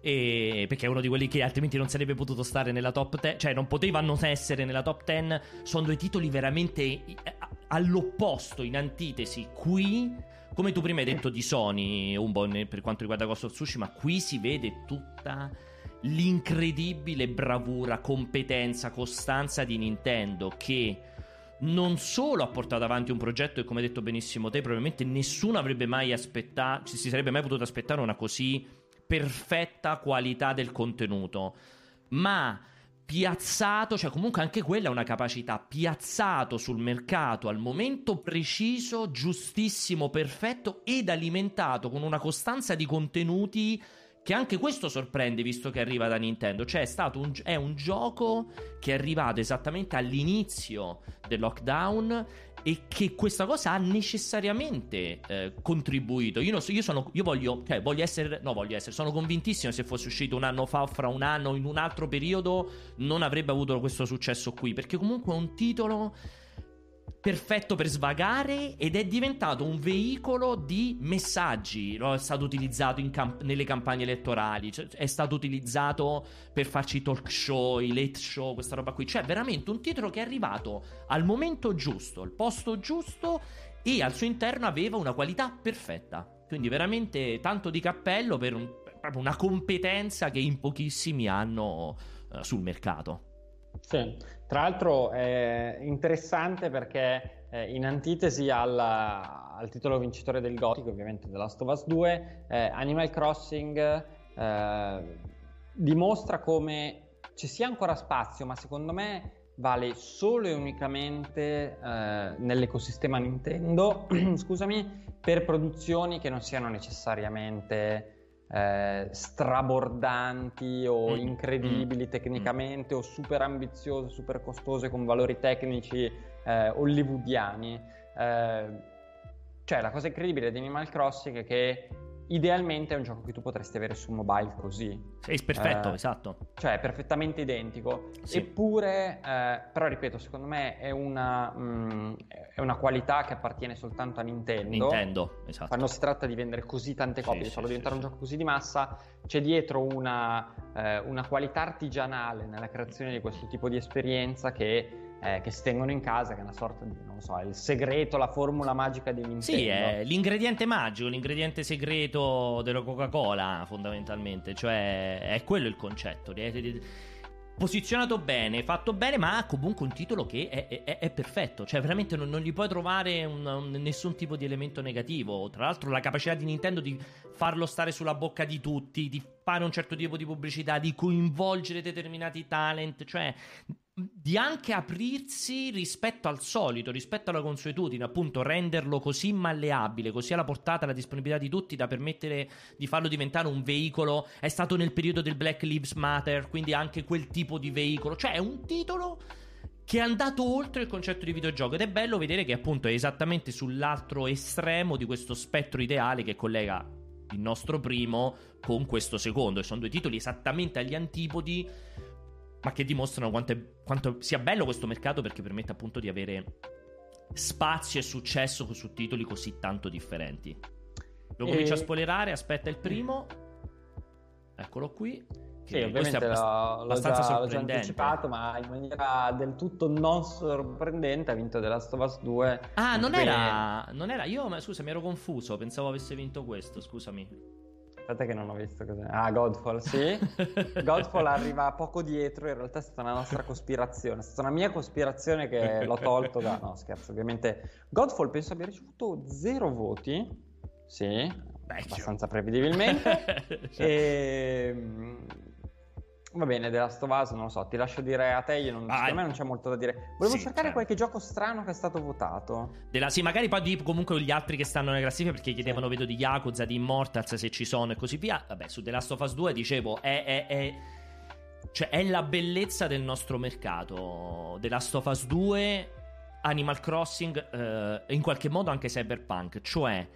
e, perché è uno di quelli che altrimenti non sarebbe potuto stare nella top 10, cioè non potevano essere nella top 10, sono due titoli veramente all'opposto, in antitesi, qui come tu prima hai detto di Sony, un po' per quanto riguarda Ghost of Tsushima, qui si vede tutta l'incredibile bravura, competenza, costanza di Nintendo che non solo ha portato avanti un progetto e come hai detto benissimo te, probabilmente nessuno avrebbe mai aspettato, ci si sarebbe mai potuto aspettare una così perfetta qualità del contenuto, ma piazzato, cioè comunque anche quella è una capacità, piazzato sul mercato al momento preciso, giustissimo, perfetto ed alimentato con una costanza di contenuti che anche questo sorprende visto che arriva da Nintendo, cioè è, un, è un gioco che è arrivato esattamente all'inizio del lockdown e che questa cosa ha necessariamente eh, contribuito. Io, so, io, sono, io voglio, cioè, voglio essere, no, voglio essere, sono convintissimo se fosse uscito un anno fa fra un anno in un altro periodo non avrebbe avuto questo successo qui, perché comunque è un titolo perfetto per svagare ed è diventato un veicolo di messaggi. È stato utilizzato camp- nelle campagne elettorali, cioè, è stato utilizzato per farci talk show, i late show, questa roba qui. Cioè, veramente un titolo che è arrivato al momento giusto, al posto giusto e al suo interno aveva una qualità perfetta. Quindi, veramente tanto di cappello per un, proprio una competenza che in pochissimi hanno uh, sul mercato. Sì, tra l'altro è interessante perché eh, in antitesi al, al, titolo vincitore del Gothic, ovviamente The Last of Us 2, eh, Animal Crossing eh, dimostra come ci sia ancora spazio, ma secondo me vale solo e unicamente eh, nell'ecosistema Nintendo, scusami, per produzioni che non siano necessariamente eh, strabordanti o mm. incredibili mm. tecnicamente mm. o super ambiziose, super costose con valori tecnici eh, hollywoodiani. Eh, cioè la cosa incredibile di Animal Crossing è che idealmente è un gioco che tu potresti avere su mobile così. Sì, perfetto, eh, esatto. Cioè, è perfettamente identico. Sì. Eppure, eh, però ripeto, secondo me è una, mh, mm, è una, qualità che appartiene soltanto a Nintendo. Nintendo, esatto. Quando si tratta di vendere così tante copie, sì, di farlo sì, diventare un gioco così di massa, c'è dietro una, eh, una qualità artigianale nella creazione di questo tipo di esperienza che eh, che si tengono in casa, che è una sorta di, non so, il segreto, la formula magica di Nintendo. Sì, è l'ingrediente magico, l'ingrediente segreto della Coca-Cola, fondamentalmente. Cioè, è quello il concetto. Posizionato bene, fatto bene, ma comunque un titolo che è, è, è perfetto. Cioè, veramente non, non gli puoi trovare un, un, nessun tipo di elemento negativo. Tra l'altro, la capacità di Nintendo di farlo stare sulla bocca di tutti, di fare un certo tipo di pubblicità, di coinvolgere determinati talent. Cioè, di anche aprirsi rispetto al solito, rispetto alla consuetudine, appunto renderlo così malleabile, così alla portata, alla disponibilità di tutti da permettere di farlo diventare un veicolo. È stato nel periodo del Black Lives Matter, quindi anche quel tipo di veicolo. Cioè è un titolo che è andato oltre il concetto di videogioco ed è bello vedere che appunto è esattamente sull'altro estremo di questo spettro ideale che collega il nostro primo con questo secondo e sono due titoli esattamente agli antipodi ma che dimostrano quanto, è, quanto sia bello questo mercato perché permette appunto di avere spazio e successo su titoli così tanto differenti. Lo comincio e... a spoilerare, aspetta il primo. Eccolo qui. Sì, ovviamente è l'ho, l'ho, già, l'ho già anticipato, ma in maniera del tutto non sorprendente ha vinto The Last of Us 2. Ah, non era, non era, Io, ma, scusa, mi ero confuso. Pensavo avesse vinto questo. Scusami. Aspetta che non ho visto cos'è. Ah, Godfall, sì. Godfall arriva poco dietro, in realtà è stata una nostra cospirazione. È stata una mia cospirazione che l'ho tolto da... No, scherzo, ovviamente. Godfall penso abbia ricevuto zero voti. Sì, Vecchio. abbastanza prevedibilmente. e Va bene, The Last of Us, non lo so, ti lascio dire a te, io non, ah, me non c'è molto da dire. Volevo sì, cercare certo. qualche gioco strano che è stato votato. Della, sì, magari poi di comunque gli altri che stanno nelle classifiche perché chiedevano, sì. vedo, di Yakuza, di Immortals se ci sono e così via. Vabbè, su The Last of Us 2 dicevo, è, è, è, cioè, è la bellezza del nostro mercato. The Last of Us 2, Animal Crossing, eh, in qualche modo anche Cyberpunk, cioè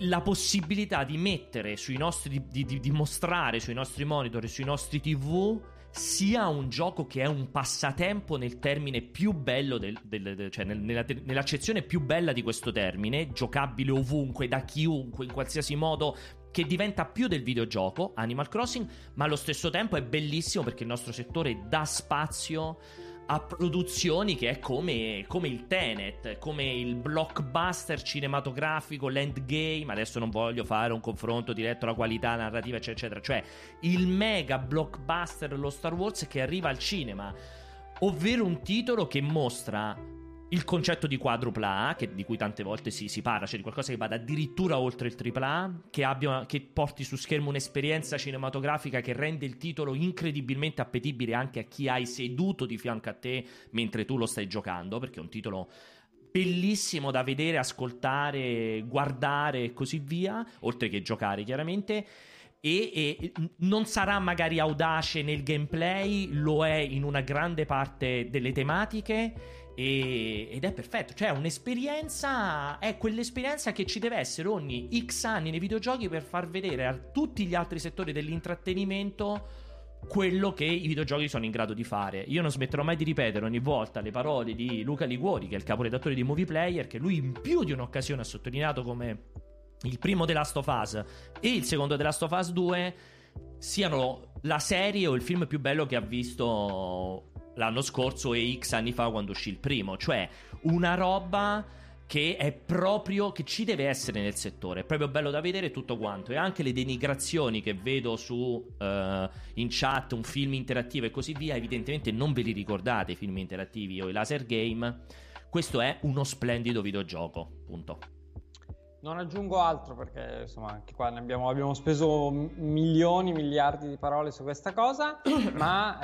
la possibilità di mettere sui nostri di, di, di, mostrare sui nostri monitor e sui nostri TV sia un gioco che è un passatempo nel termine più bello del, del, del, cioè nel, nella, nell'accezione più bella di questo termine giocabile ovunque da chiunque in qualsiasi modo che diventa più del videogioco Animal Crossing ma allo stesso tempo è bellissimo perché il nostro settore dà spazio a produzioni che è come, come, il Tenet, come il blockbuster cinematografico, l'endgame. Adesso non voglio fare un confronto diretto alla qualità narrativa, eccetera, eccetera. Cioè il mega blockbuster, lo Star Wars che arriva al cinema, ovvero un titolo che mostra il concetto di quadrupla A, che, di cui tante volte si, si, parla, cioè di qualcosa che vada addirittura oltre il tripla A, che, abbia, che porti su schermo un'esperienza cinematografica che rende il titolo incredibilmente appetibile anche a chi hai seduto di fianco a te mentre tu lo stai giocando, perché è un titolo bellissimo da vedere, ascoltare, guardare e così via, oltre che giocare chiaramente. E, e, non sarà magari audace nel gameplay, lo è in una grande parte delle tematiche e, ed è perfetto, cioè un'esperienza, è quell'esperienza che ci deve essere ogni X anni nei videogiochi per far vedere a tutti gli altri settori dell'intrattenimento quello che i videogiochi sono in grado di fare. Io non smetterò mai di ripetere ogni volta le parole di Luca Liguori, che è il caporedattore di Movie Player, che lui in più di un'occasione ha sottolineato come il primo The Last of Us e il secondo The Last of Us 2 siano la serie o il film più bello che ha visto l'anno scorso e X anni fa quando uscì il primo, cioè una roba che è proprio che ci deve essere nel settore. È proprio bello da vedere tutto quanto. E anche le denigrazioni che vedo su uh, in chat, un film interattivo e così via. Evidentemente non ve li ricordate i film interattivi o i laser game. Questo è uno splendido videogioco. Punto. Non aggiungo altro perché insomma anche qua abbiamo, abbiamo, speso milioni, miliardi di parole su questa cosa, ma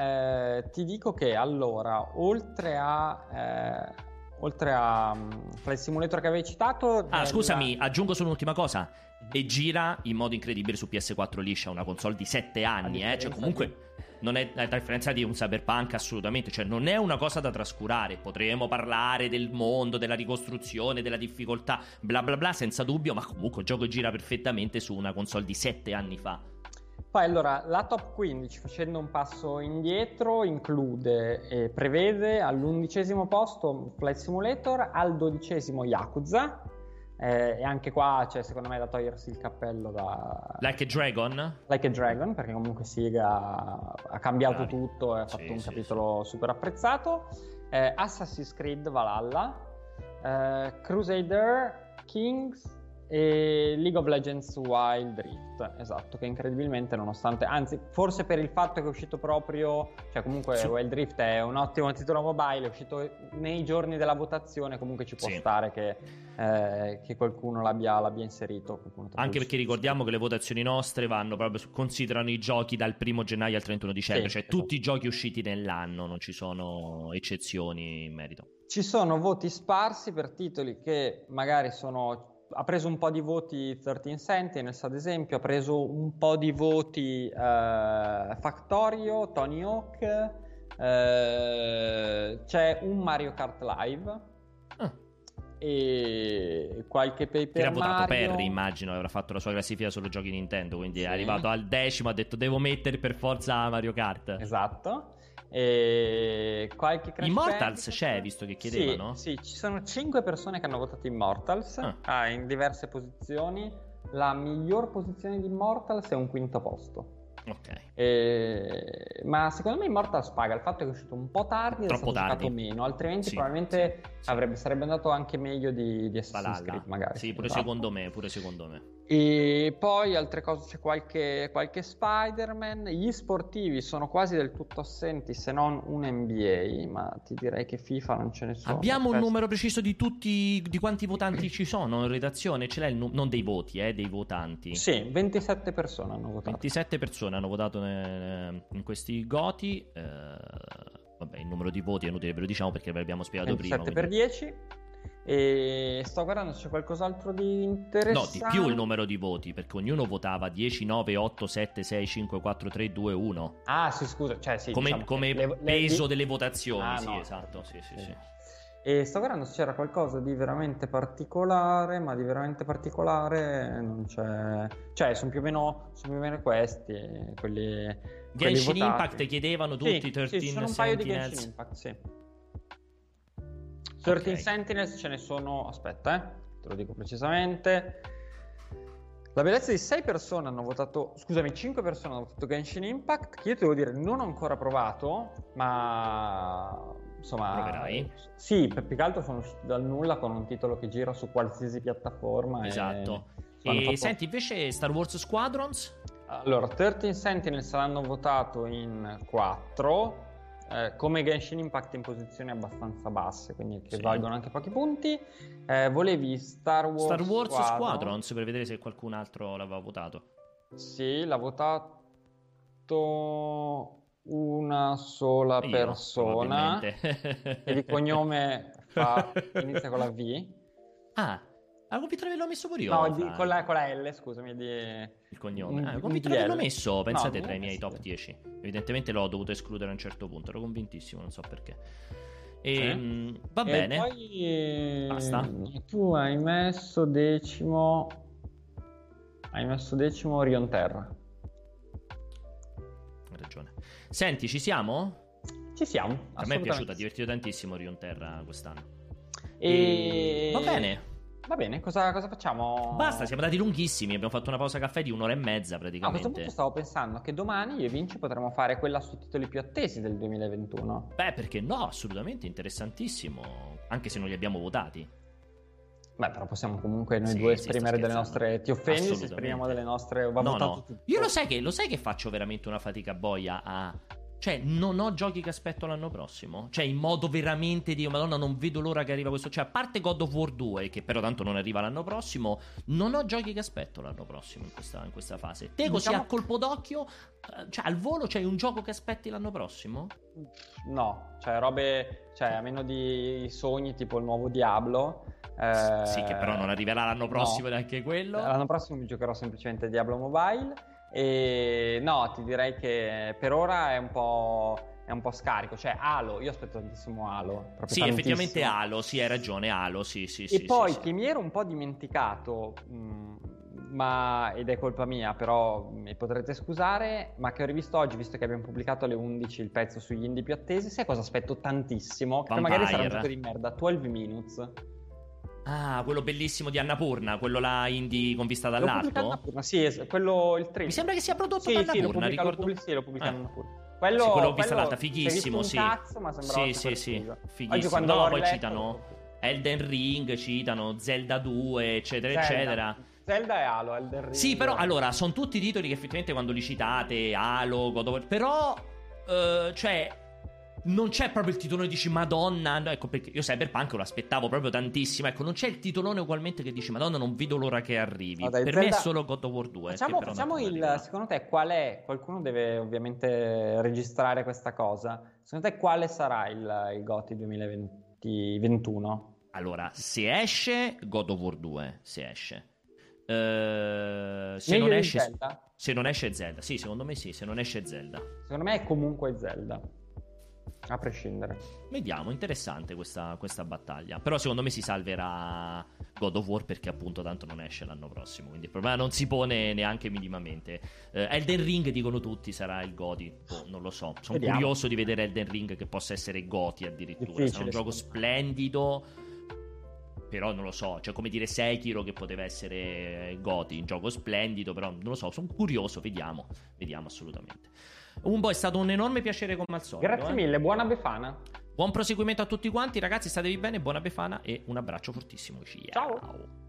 eh, ti dico che allora, oltre a... Eh, oltre a um, Flight Simulator che avevi citato... Ah, nella... scusami, aggiungo solo un'ultima cosa. E gira in modo incredibile su PS4 liscia, una console di 7 anni, eh? Cioè comunque non è a differenza di un cyberpunk assolutamente, cioè non è una cosa da trascurare, potremmo parlare del mondo, della ricostruzione, della difficoltà, bla bla bla, senza dubbio, ma comunque il gioco gira perfettamente su una console di 7 anni fa. Poi allora, la top 15, facendo un passo indietro, include e prevede all'undicesimo posto Flight Simulator, al dodicesimo Yakuza, eh, e anche qua c'è secondo me da togliersi il cappello da... Like a Dragon? Like a Dragon, perché comunque Siga ha cambiato Bravi. tutto e ha fatto sì, un sì, capitolo sì. super apprezzato. Eh, Assassin's Creed Valhalla, eh, Crusader Kings e League of Legends Wild Rift, esatto, che incredibilmente nonostante, anzi forse per il fatto che è uscito proprio, cioè comunque sì. Wild Rift è un ottimo titolo mobile, è uscito nei giorni della votazione, comunque ci può sì. stare che, eh, che qualcuno l'abbia, l'abbia inserito. Anche perché ricordiamo che le votazioni nostre vanno proprio, su, considerano i giochi dal primo gennaio al 31 dicembre, sì, cioè esatto. tutti i giochi usciti nell'anno, non ci sono eccezioni in merito. Ci sono voti sparsi per titoli che magari sono ha preso un po' di voti 13 Sentinels, ad esempio, ha preso un po' di voti uh, Factorio, Tony Hawk, uh, c'è un Mario Kart Live. Ah. E qualche Paper Che ha votato Perry, immagino, avrà fatto la sua classifica solo giochi Nintendo. Quindi sì. è arrivato al decimo, ha detto devo mettere per forza Mario Kart. Esatto. E qualche Crash Immortals Bandicoot. c'è, visto che chiedevano? Sì, sì, ci sono 5 persone che hanno votato Immortals ah. Ah, in diverse posizioni. La miglior posizione di Immortals è un quinto posto. Ok. E... Ma secondo me Immortals paga il fatto che è uscito un po' tardi Troppo è stato tardi. meno, altrimenti sì. probabilmente sì. Avrebbe, sarebbe andato anche meglio di, di Assassin's Creed magari. Sì, pure esatto. secondo me, pure secondo me. E poi altre cose, c'è qualche, qualche Spider-Man. Gli sportivi sono quasi del tutto assenti, se non un NBA, ma ti direi che FIFA non ce ne sono. Abbiamo un numero preciso di tutti, di quanti votanti ci sono in redazione? Ce l'hè il nu- non dei voti, eh, dei votanti. Sì, 27 persone hanno votato. 27 persone hanno votato in questi goti. Eh, vabbè, il numero di voti è inutile, ve lo diciamo perché ve l'abbiamo spiegato 27 prima. per 10. E sto guardando se c'è qualcos'altro di interessante. No, di più il numero di voti, perché ognuno votava 10, 9, 8, 7, 6, 5, 4, 3, 2, 1. Ah, sì, scusa, cioè sì. Come, diciamo come le, peso le... delle votazioni, ah, sì, no, esatto, sì, sì, sì. E sto guardando se c'era qualcosa di veramente particolare, ma di veramente particolare non c'è. Cioè, sono più o meno, sono più o meno questi, quelli. Genshin quelli Impact chiedevano tutti sì, 13 sì, sono un paio di Genshin Impact, sì. 13 okay. Sentinels ce ne sono, aspetta, eh, te lo dico precisamente. La bellezza di 6 persone hanno votato, scusami, 5 persone hanno votato Genshin Impact, che io devo dire non ho ancora provato, ma insomma... Proverai? Sì, per più che altro sono usciti dal nulla con un titolo che gira su qualsiasi piattaforma. Esatto. E, e fatto... senti, invece Star Wars Squadrons? Allora, 13 Sentinels saranno votato in 4, eh, come Genshin Impact in posizioni abbastanza basse, quindi che sì. valgono anche pochi punti. Eh, volevi Star Wars, Star Wars Squadron. Squadrons per vedere se qualcun altro l'aveva votato. Sì, l'ha votato una sola Io, persona e di cognome fa, inizia con la V. Ah, la convinto di averlo messo pure io. No, di, con, la, con, la, L, scusami. Di... Il cognome. Ah, convinto di averlo messo, pensate, no, tra i miei top 10. Evidentemente l'ho dovuto escludere a un certo punto, ero convintissimo, non so perché. E, mh, va e bene. Poi, Basta. Tu hai messo decimo... Hai messo decimo Orion Terra. Senti, ci siamo? Ci siamo. A me è piaciuto, ha divertito tantissimo Orion Terra quest'anno. E... e... Va bene. Va bene, cosa, cosa, facciamo? Basta, siamo andati lunghissimi. Abbiamo fatto una pausa caffè di un'ora e mezza A praticamente. questo punto stavo pensando che domani io e Vinci potremmo fare quella sui titoli più attesi del 2021. Beh, perché no? Assolutamente interessantissimo. Anche se non li abbiamo votati. Beh, però possiamo comunque noi Sì, due esprimere delle nostre. Ti offendi se esprimiamo delle nostre. Va No, no. tutto. Io lo sai, che, lo sai che faccio veramente una fatica boia a. Cioè, non ho giochi che aspetto l'anno prossimo. Cioè, in modo veramente di. Madonna, non vedo l'ora che arriva questo. Cioè, a parte God of War 2, che però tanto non arriva l'anno prossimo, non ho giochi che aspetto l'anno prossimo in questa, in questa fase. Te così Diciamo- a colpo d'occhio, eh, cioè, al volo c'hai un gioco che aspetti l'anno prossimo? No, cioè robe. Cioè, a meno di sogni tipo il nuovo Diablo. eh, sì, che però non arriverà l'anno prossimo no. neanche quello. L'anno prossimo mi giocherò semplicemente Diablo Mobile. E no, ti direi che per ora è un po'. È un po' scarico, cioè Halo, io aspetto tantissimo Halo. proprio Sì, effettivamente tantissimo. Halo, sì, hai ragione, Halo, sì, sì, E sì. poi sì, sì. che mi ero un po' dimenticato, mh, ma ed è colpa mia, però mi potrete scusare, ma che ho rivisto oggi, visto che abbiamo pubblicato alle 11 il pezzo sugli indie più attesi, sai cosa aspetto tantissimo? Che magari sarà un gioco di merda, 12 Minutes. Ah, quello bellissimo di Annapurna, quello là indie con vista dall'alto. Sì, es- quello il 13. Mi sembra che sia prodotto sì, da sì, Annapurna, pubblica, lo ricordo. pubblica, sì, lo pubblica Ah. Annapurna. Quello, Sì, quello ho visto visto fighissimo, sì. cazzo, ma Sì, sì, sì, fighissimo. Oggi No, poi riletto- citano Elden Ring, citano Zelda 2, eccetera, Zelda. eccetera. Zelda e Halo, Elden Ring. Sì, però allora sono tutti titoli che effettivamente quando li citate, Halo, God of War, però eh, cioè non c'è proprio il titolone che dici Madonna, no, ecco perché io Cyberpunk lo aspettavo proprio tantissimo, ecco, non c'è il titolone ugualmente che dici Madonna, non vedo l'ora che arrivi. No, dai, per me Zelda- è solo God of War 2. Facciamo, facciamo il. arriverà. Secondo te, qual è? Qualcuno deve ovviamente registrare questa cosa. Secondo te, quale sarà il, il GOTY 2021? Allora, se esce God of War 2, se esce. Eh, se non esce se non esce Zelda. Sì, secondo me sì, se non esce Zelda. Secondo me è comunque Zelda. A prescindere. Vediamo, interessante questa, questa battaglia. Però secondo me si salverà God of War perché appunto tanto non esce l'anno prossimo. Quindi il problema non si pone neanche minimamente. Eh, Elden Ring dicono tutti sarà il Goti. Boh, non lo so. Sono Vediamo. curioso di vedere Elden Ring che possa essere Goti addirittura. Sarà un Difficile, gioco splendido. però non lo so, cioè come dire Sekiro che poteva essere Goti, un gioco splendido, però non lo so, sono curioso, vediamo, vediamo assolutamente. Un po' è stato un enorme piacere come al solito. Grazie eh. mille, buona Befana. Buon proseguimento a tutti quanti, ragazzi, statevi bene, buona Befana e un abbraccio fortissimo. Ciao. Ciao.